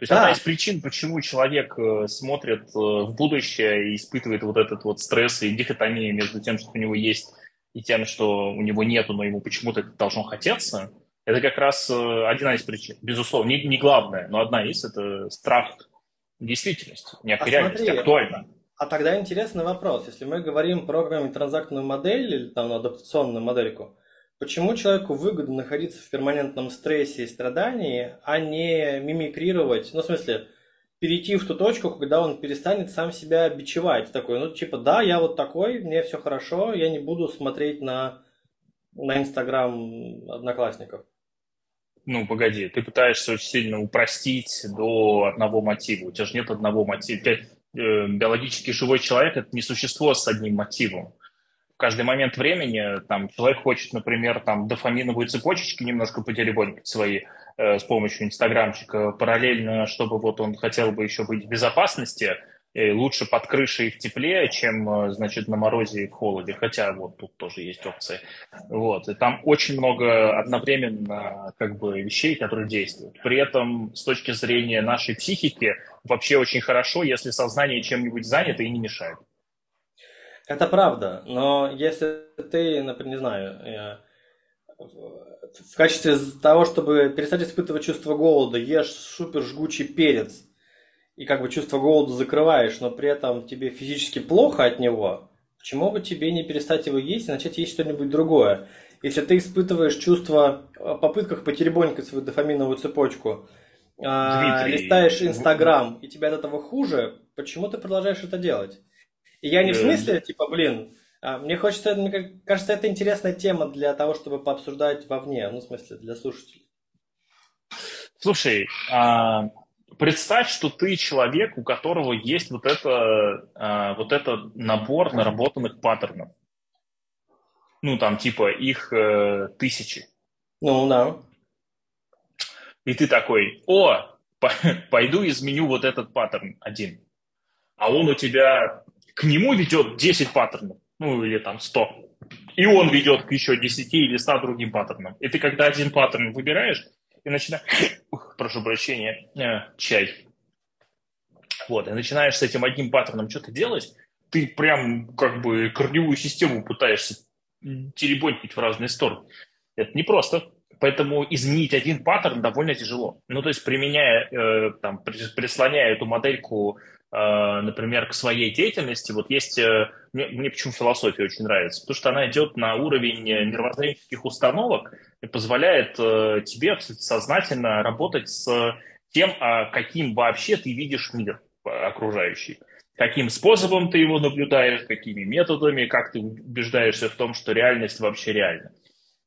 То есть да. одна из причин, почему человек э, смотрит э, в будущее и испытывает вот этот вот стресс и дихотомию между тем, что у него есть и тем, что у него нету, но ему почему-то это должно хотеться, это как раз э, одна из причин. Безусловно, не, не главная, но одна из – это страх действительности, некой а реальности, актуально. а тогда интересный вопрос. Если мы говорим про транзактную модель или там адаптационную модельку, почему человеку выгодно находиться в перманентном стрессе и страдании, а не мимикрировать, ну, в смысле, перейти в ту точку, когда он перестанет сам себя бичевать. Такой, ну, типа, да, я вот такой, мне все хорошо, я не буду смотреть на, на Инстаграм одноклассников. Ну, погоди, ты пытаешься очень сильно упростить до одного мотива. У тебя же нет одного мотива. Ты, э, биологически живой человек – это не существо с одним мотивом. В каждый момент времени там, человек хочет, например, там, дофаминовые цепочечки немножко потеребонькать свои – Э, с помощью инстаграмчика, параллельно, чтобы вот он хотел бы еще быть в безопасности, лучше под крышей в тепле, чем, э, значит, на морозе и в холоде. Хотя вот тут тоже есть опции. Вот. И там очень много одновременно как бы вещей, которые действуют. При этом с точки зрения нашей психики вообще очень хорошо, если сознание чем-нибудь занято и не мешает. Это правда, но если ты, например, не знаю, в качестве того, чтобы перестать испытывать чувство голода, ешь супер жгучий перец, и как бы чувство голода закрываешь, но при этом тебе физически плохо от него, почему бы тебе не перестать его есть и начать есть что-нибудь другое? Если ты испытываешь чувство о попытках потеребонькать свою дофаминовую цепочку, а, Дмитрий, листаешь Инстаграм, и тебе от этого хуже, почему ты продолжаешь это делать? И я не в смысле, типа, блин, а, мне хочется, мне кажется, это интересная тема для того, чтобы пообсуждать вовне, ну, в смысле, для слушателей. Слушай, а, представь, что ты человек, у которого есть вот это, а, вот этот набор наработанных паттернов. Ну, там, типа, их э, тысячи. Ну, да. И ты такой, о, пойду изменю вот этот паттерн один. А он у тебя, к нему ведет 10 паттернов ну или там 100. И он ведет к еще 10 или 100 другим паттернам. И ты когда один паттерн выбираешь и начинаешь, прошу прощения, э, чай. Вот, и начинаешь с этим одним паттерном что-то делать, ты прям как бы корневую систему пытаешься теребонькать в разные стороны. Это непросто. Поэтому изменить один паттерн довольно тяжело. Ну, то есть, применяя, э, там, прислоняя эту модельку например, к своей деятельности, вот есть, э, мне, мне почему философия очень нравится, потому что она идет на уровень мировоззренческих установок и позволяет э, тебе сознательно работать с тем, а каким вообще ты видишь мир окружающий. Каким способом ты его наблюдаешь, какими методами, как ты убеждаешься в том, что реальность вообще реальна.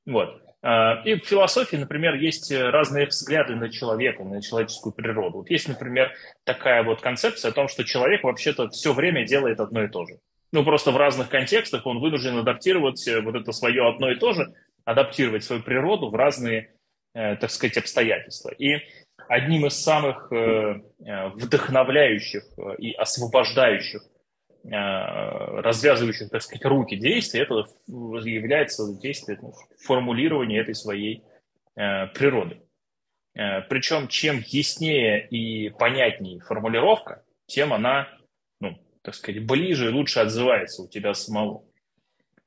Вот. А, и в философии, например, есть разные взгляды на человека, на человеческую природу. Вот есть, например, такая вот концепция о том, что человек вообще-то все время делает одно и то же. Ну, просто в разных контекстах он вынужден адаптировать э, вот это свое одно и то же, адаптировать свою природу в разные, э, так сказать, обстоятельства. И одним из самых э, вдохновляющих и освобождающих Э, развязывающих, так сказать, руки действий, это является действие ну, формулирования этой своей э, природы. Э, причем, чем яснее и понятнее формулировка, тем она, ну, так сказать, ближе и лучше отзывается у тебя самого.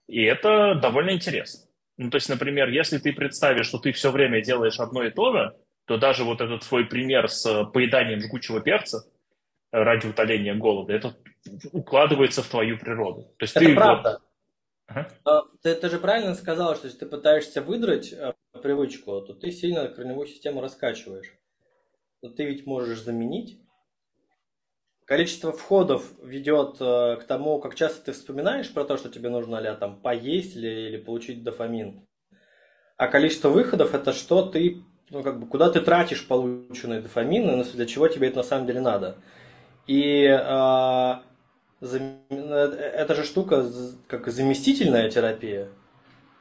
И это довольно интересно. Ну, то есть, например, если ты представишь, что ты все время делаешь одно и то же, то даже вот этот свой пример с поеданием жгучего перца ради утоления голода, это укладывается в твою природу. То есть Это ты правда. Вот... Ага. Ты, ты же правильно сказал, что если ты пытаешься выдрать э, привычку, то ты сильно корневую систему раскачиваешь. Но ты ведь можешь заменить. Количество входов ведет э, к тому, как часто ты вспоминаешь про то, что тебе нужно ли там поесть или, или получить дофамин. А количество выходов это что ты, ну как бы, куда ты тратишь полученный дофамин, и для чего тебе это на самом деле надо. И э, это же штука как заместительная терапия.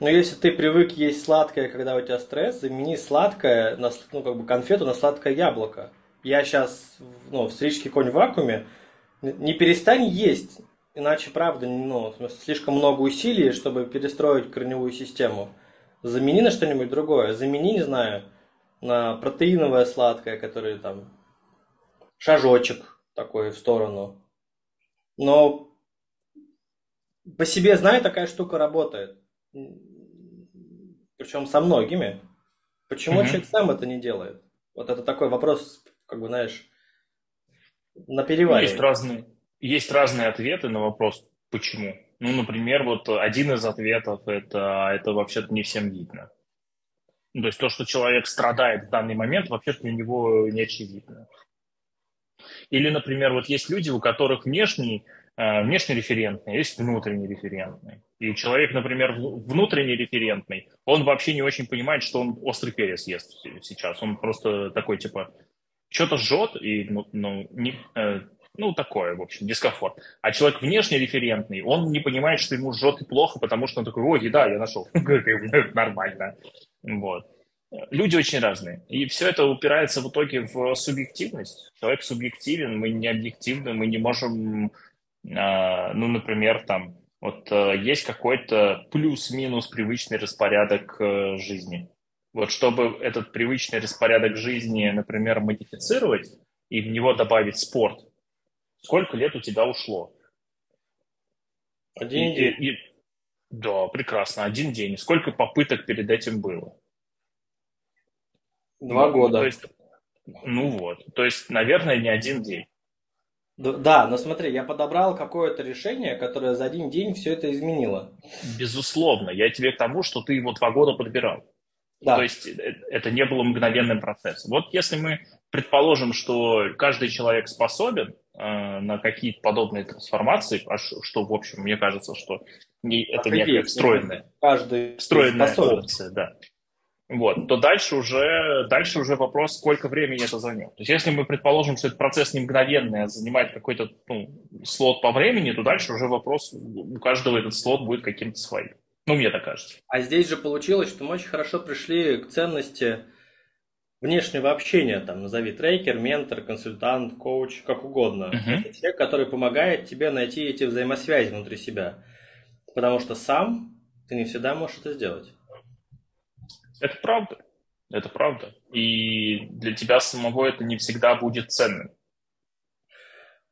Но если ты привык есть сладкое, когда у тебя стресс, замени сладкое на ну, как бы конфету на сладкое яблоко. Я сейчас ну, в стричке конь в вакууме. Не перестань есть, иначе, правда, ну, слишком много усилий, чтобы перестроить корневую систему. Замени на что-нибудь другое. Замени, не знаю, на протеиновое сладкое, которое там шажочек такой в сторону но по себе знаю, такая штука работает. Причем со многими. Почему mm-hmm. человек сам это не делает? Вот это такой вопрос, как бы, знаешь, на переваривание. Есть разные, есть разные ответы на вопрос, почему. Ну, например, вот один из ответов это, это вообще-то не всем видно. Ну, то есть то, что человек страдает в данный момент, вообще-то для него не очевидно. Или, например, вот есть люди, у которых внешний, э, внешний референтный, есть внутренний референтный. И человек, например, внутренний референтный, он вообще не очень понимает, что он острый перец ест сейчас. Он просто такой, типа, что-то жжет, и, ну, ну, не, э, ну, такое, в общем, дискомфорт. А человек внешне референтный, он не понимает, что ему жжет и плохо, потому что он такой, ой, еда, я нашел. Нормально. Вот. Люди очень разные. И все это упирается в итоге в субъективность. Человек субъективен, мы не объективны, мы не можем, а, ну, например, там, вот э, есть какой-то плюс-минус привычный распорядок э, жизни. Вот чтобы этот привычный распорядок жизни, например, модифицировать и в него добавить спорт, сколько лет у тебя ушло? Один день. И, и, да, прекрасно, один день. Сколько попыток перед этим было? Два ну, года. То есть, ну вот, то есть, наверное, не один день. Да, но смотри, я подобрал какое-то решение, которое за один день все это изменило. Безусловно, я тебе к тому, что ты его два года подбирал. Да. То есть э, это не было мгновенным процессом. Вот если мы предположим, что каждый человек способен э, на какие-то подобные трансформации, а что, в общем, мне кажется, что не, это некая встроенная, каждый встроенная опция, да вот, то дальше уже, дальше уже вопрос, сколько времени это займет. То есть если мы предположим, что этот процесс не мгновенный, а занимает какой-то ну, слот по времени, то дальше уже вопрос, у каждого этот слот будет каким-то своим. Ну, мне так кажется. А здесь же получилось, что мы очень хорошо пришли к ценности внешнего общения, там, назови трекер, ментор, консультант, коуч, как угодно. Uh-huh. Это те, которые помогают тебе найти эти взаимосвязи внутри себя. Потому что сам ты не всегда можешь это сделать. Это правда. Это правда. И для тебя самого это не всегда будет ценным.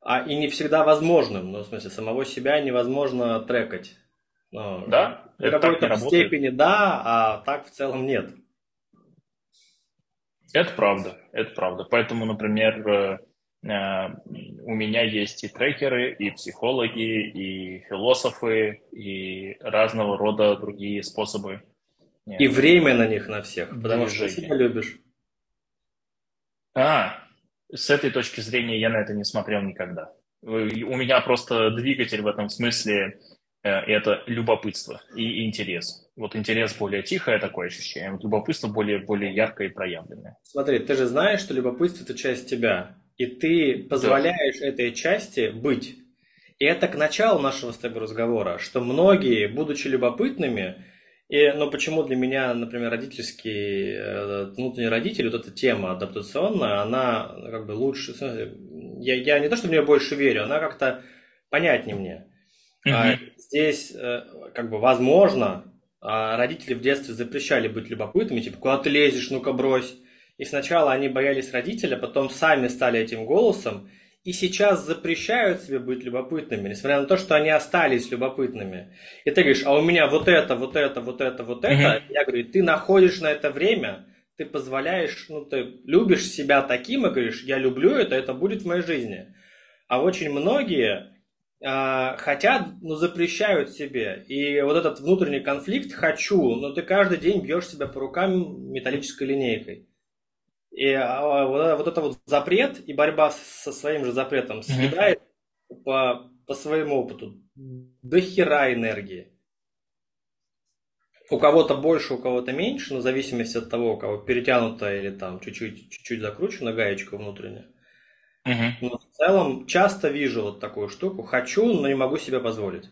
А и не всегда возможным. Ну, в смысле, самого себя невозможно трекать. Ну, да? В какой-то степени да, а так в целом нет. Это правда, это правда. Поэтому, например, э, э, у меня есть и трекеры, и психологи, и философы, и разного рода другие способы нет. И время на них на всех, потому что ты себя любишь. А, с этой точки зрения я на это не смотрел никогда. У меня просто двигатель в этом смысле э, это любопытство и интерес. Вот интерес более тихое такое ощущение, вот любопытство более, более яркое и проявленное. Смотри, ты же знаешь, что любопытство – это часть тебя, и ты позволяешь да. этой части быть. И это к началу нашего с тобой разговора, что многие, будучи любопытными, и, но почему для меня, например, родительский, э, внутренний родитель, вот эта тема адаптационная, она как бы лучше, я, я не то, что в нее больше верю, она как-то понятнее мне. Mm-hmm. А, здесь э, как бы возможно, а родители в детстве запрещали быть любопытными, типа, куда ты лезешь, ну-ка брось. И сначала они боялись родителя, потом сами стали этим голосом, и сейчас запрещают себе быть любопытными, несмотря на то, что они остались любопытными. И ты говоришь, а у меня вот это, вот это, вот это, вот это. Mm-hmm. Я говорю, ты находишь на это время, ты позволяешь, ну, ты любишь себя таким и говоришь, я люблю это, это будет в моей жизни. А очень многие э, хотят, но запрещают себе. И вот этот внутренний конфликт «хочу», но ты каждый день бьешь себя по рукам металлической линейкой. И а, вот это вот запрет и борьба со своим же запретом съедает mm-hmm. по, по своему опыту до хера энергии. У кого-то больше, у кого-то меньше, но в зависимости от того, у кого перетянута или там чуть-чуть, чуть-чуть закручена гаечка внутренняя. Uh-huh. Но в целом часто вижу вот такую штуку. Хочу, но не могу себе позволить.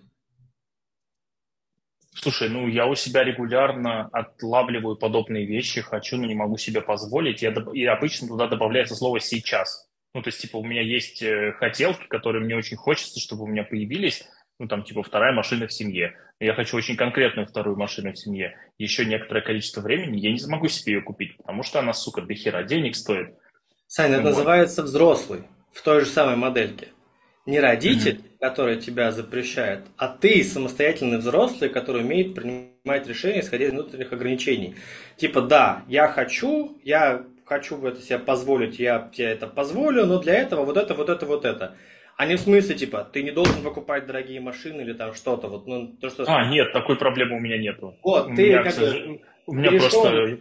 Слушай, ну я у себя регулярно отлавливаю подобные вещи, хочу, но не могу себе позволить. Я, и обычно туда добавляется слово «сейчас». Ну, то есть, типа, у меня есть э, хотелки, которые мне очень хочется, чтобы у меня появились, ну, там, типа, вторая машина в семье. Я хочу очень конкретную вторую машину в семье. Еще некоторое количество времени я не смогу себе ее купить, потому что она, сука, до хера денег стоит. Саня, это вот. называется взрослый, в той же самой модельке. Не родитель, mm-hmm. Который тебя запрещает, а ты самостоятельный взрослый, который умеет принимать решения, исходя из внутренних ограничений. Типа, да, я хочу, я хочу это себе позволить, я тебе это позволю, но для этого вот это, вот это, вот это. А не в смысле, типа, ты не должен покупать дорогие машины или там что-то. Вот, ну, то, что... А, нет, такой проблемы у меня нету. Вот, у ты меня, как бы, у меня перешел... просто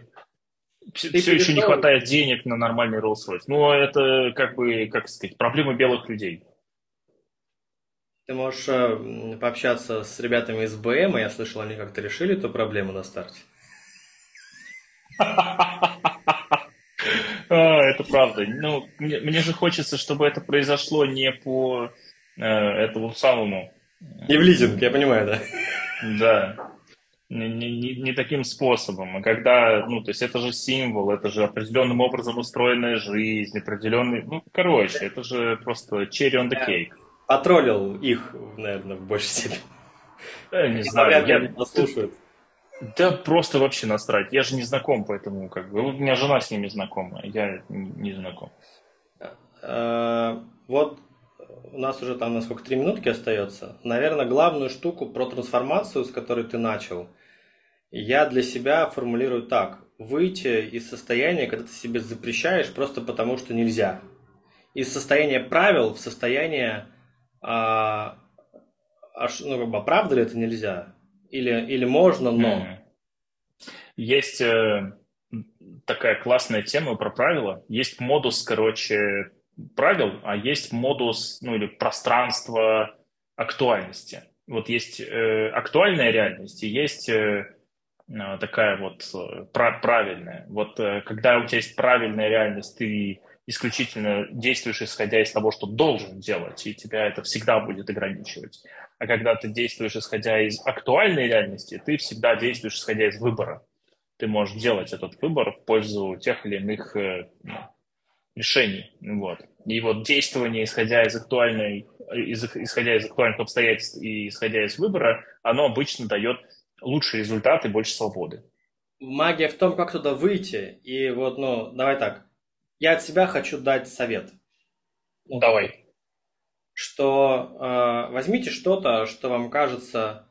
все, все перешел... еще не хватает денег на нормальный Rolls-Royce. Ну, это как бы, как сказать, проблемы белых людей. Ты можешь э, пообщаться с ребятами из БМ, я слышал, они как-то решили эту проблему на старте. А, это правда. Ну, мне, мне же хочется, чтобы это произошло не по э, этому самому. Не в лизинг, я понимаю, да. Да. Не, не, не таким способом. А когда, ну, то есть это же символ, это же определенным образом устроенная жизнь, определенный, ну, короче, это же просто cherry on the cake. Потроллил их, наверное, в большей степени. Я не знаю. Я... Послушают. Да просто вообще насрать. Я же не знаком, поэтому как бы... У меня жена с ними знакома, я не знаком. Э, вот у нас уже там, насколько, три минутки остается. Наверное, главную штуку про трансформацию, с которой ты начал, я для себя формулирую так. Выйти из состояния, когда ты себе запрещаешь просто потому, что нельзя. Из состояния правил в состояние, а, а, ну, как бы, правда ли это нельзя? Или, или можно, но... Есть э, такая классная тема про правила. Есть модус, короче, правил, а есть модус, ну или пространство актуальности. Вот есть э, актуальная реальность и есть э, э такая вот э, правильная. Вот э, когда у тебя есть правильная реальность, ты исключительно действуешь исходя из того, что должен делать, и тебя это всегда будет ограничивать. А когда ты действуешь исходя из актуальной реальности, ты всегда действуешь исходя из выбора. Ты можешь делать этот выбор в пользу тех или иных э, ну, решений. Вот. И вот действование, исходя из актуальной, из, исходя из актуальных обстоятельств и исходя из выбора, оно обычно дает лучший результат и больше свободы. Магия в том, как туда выйти. И вот, ну, давай так. Я от себя хочу дать совет. Ну, давай. Что э, возьмите что-то, что вам кажется,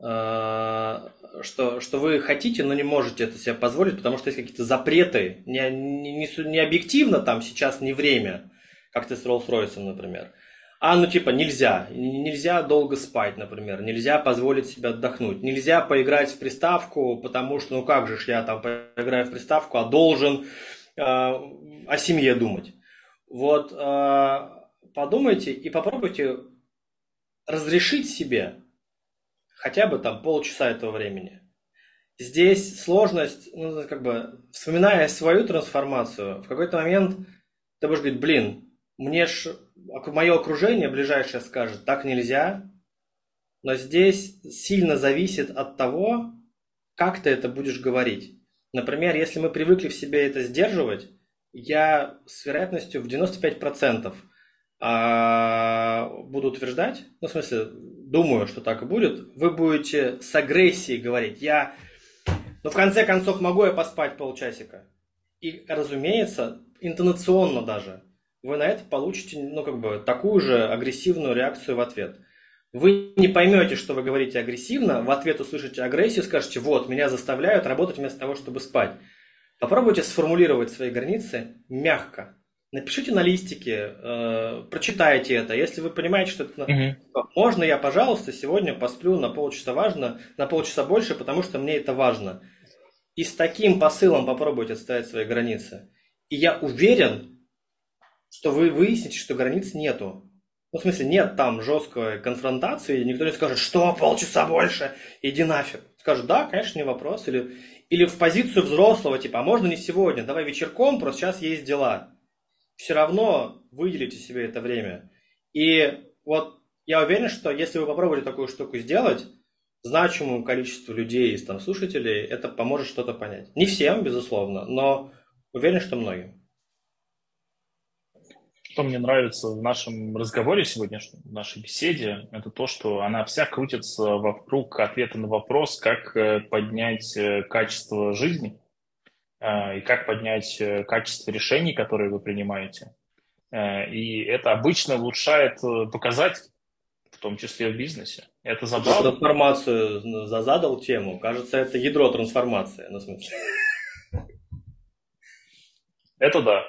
э, что, что вы хотите, но не можете это себе позволить, потому что есть какие-то запреты, не, не, не объективно там сейчас не время, как ты с Rolls-Royce, например, а ну типа нельзя, нельзя долго спать, например, нельзя позволить себе отдохнуть, нельзя поиграть в приставку, потому что ну как же я там поиграю в приставку, а должен о семье думать. Вот э, подумайте и попробуйте разрешить себе хотя бы там полчаса этого времени. Здесь сложность, ну, как бы, вспоминая свою трансформацию, в какой-то момент ты будешь говорить, блин, мне ж мое окружение ближайшее скажет, так нельзя, но здесь сильно зависит от того, как ты это будешь говорить. Например, если мы привыкли в себе это сдерживать, я с вероятностью в 95% а, буду утверждать, ну, в смысле, думаю, что так и будет, вы будете с агрессией говорить, я, ну, в конце концов, могу я поспать полчасика. И, разумеется, интонационно даже, вы на это получите, ну, как бы, такую же агрессивную реакцию в ответ. Вы не поймете, что вы говорите агрессивно, в ответ услышите агрессию, скажете, вот, меня заставляют работать вместо того, чтобы спать. Попробуйте сформулировать свои границы мягко, Напишите на листике, э, прочитайте это. Если вы понимаете, что это угу. можно, я, пожалуйста, сегодня посплю на полчаса важно, на полчаса больше, потому что мне это важно. И с таким посылом попробуйте отставить свои границы. И я уверен, что вы выясните, что границ нету. Ну, в смысле, нет там жесткой конфронтации, никто не скажет, что полчаса больше, иди нафиг. Скажут, да, конечно, не вопрос. Или, или в позицию взрослого, типа, а можно не сегодня, давай вечерком, просто сейчас есть дела все равно выделите себе это время. И вот я уверен, что если вы попробуете такую штуку сделать, значимому количеству людей из там слушателей это поможет что-то понять. Не всем, безусловно, но уверен, что многим. Что мне нравится в нашем разговоре сегодня, в нашей беседе, это то, что она вся крутится вокруг ответа на вопрос, как э, поднять э, качество жизни – Э, и как поднять качество решений, которые вы принимаете. И это обычно улучшает показатель, в том числе в бизнесе. Это забавно. Трансформацию задал тему. Кажется, это ядро трансформации. Ну, смысле. Это да.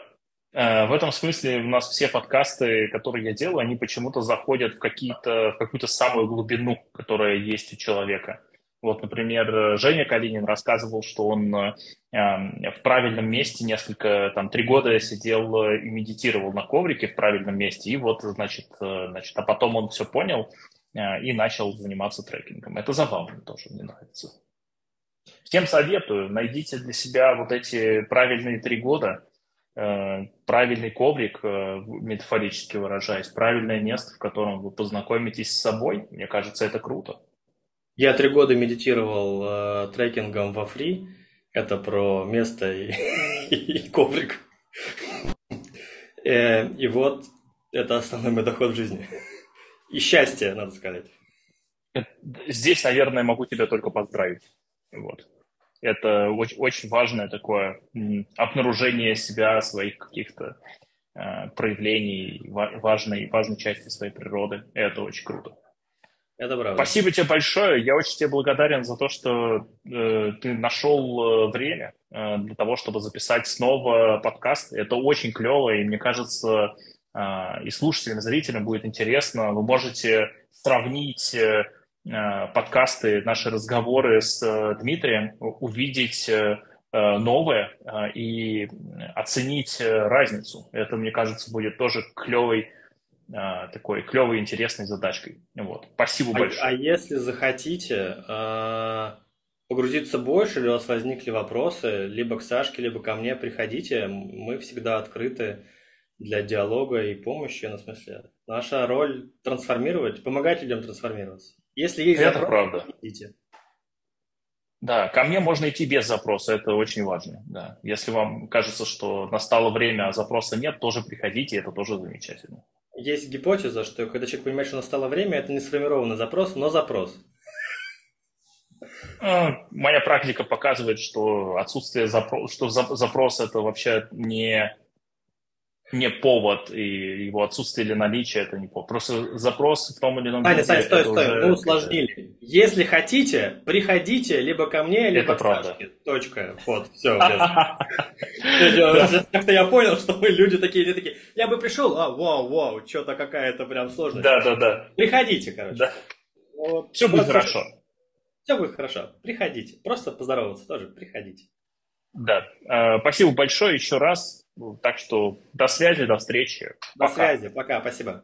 Э, в этом смысле у нас все подкасты, которые я делаю, они почему-то заходят в, какие-то, в какую-то самую глубину, которая есть у человека. Вот, например, Женя Калинин рассказывал, что он э, в правильном месте несколько, там, три года сидел и медитировал на коврике в правильном месте, и вот, значит, э, значит а потом он все понял и начал заниматься трекингом. Это забавно тоже, мне нравится. Всем советую, найдите для себя вот эти правильные три года, э, правильный коврик, э, метафорически выражаясь, правильное место, в котором вы познакомитесь с собой. Мне кажется, это круто. Я три года медитировал э, трекингом во фри. Это про место и, и коврик. Э, и вот это основной мой доход в жизни. И счастье, надо сказать. Здесь, наверное, могу тебя только поздравить. Вот. Это очень, очень важное такое обнаружение себя, своих каких-то э, проявлений, важной, важной части своей природы. Это очень круто. Это правда. Спасибо тебе большое. Я очень тебе благодарен за то, что э, ты нашел э, время э, для того, чтобы записать снова подкаст. Это очень клево, и мне кажется, э, и слушателям, и зрителям будет интересно. Вы можете сравнить э, подкасты, наши разговоры с э, Дмитрием, увидеть э, новое и оценить разницу. Это, мне кажется, будет тоже клевой такой клевой, интересной задачкой. Вот. Спасибо а, большое. А если захотите погрузиться больше, или у вас возникли вопросы, либо к Сашке, либо ко мне, приходите. Мы всегда открыты для диалога и помощи. В смысле, наша роль трансформировать, помогать людям трансформироваться. Если есть это запрос, правда. идите. Да, ко мне можно идти без запроса, это очень важно. Да. Если вам кажется, что настало время, а запроса нет, тоже приходите, это тоже замечательно. Есть гипотеза, что когда человек понимает, что настало время, это не сформированный запрос, но запрос. А, моя практика показывает, что отсутствие запроса, что запрос это вообще не не повод, и его отсутствие или наличие это не повод. Просто запрос в том или ином Таня, Таня, стой, стой, уже... мы усложнили. Если хотите, приходите либо ко мне, либо это к правда. Сашке. Точка. Вот, все. Как-то я понял, что мы люди такие, такие, я бы пришел, а, вау, вау, что-то какая-то прям сложность. Да, да, да. Приходите, короче. Все будет хорошо. Все будет хорошо. Приходите. Просто поздороваться тоже. Приходите. Да. Э, спасибо большое еще раз. Так что до связи, до встречи. До пока. связи, пока, спасибо.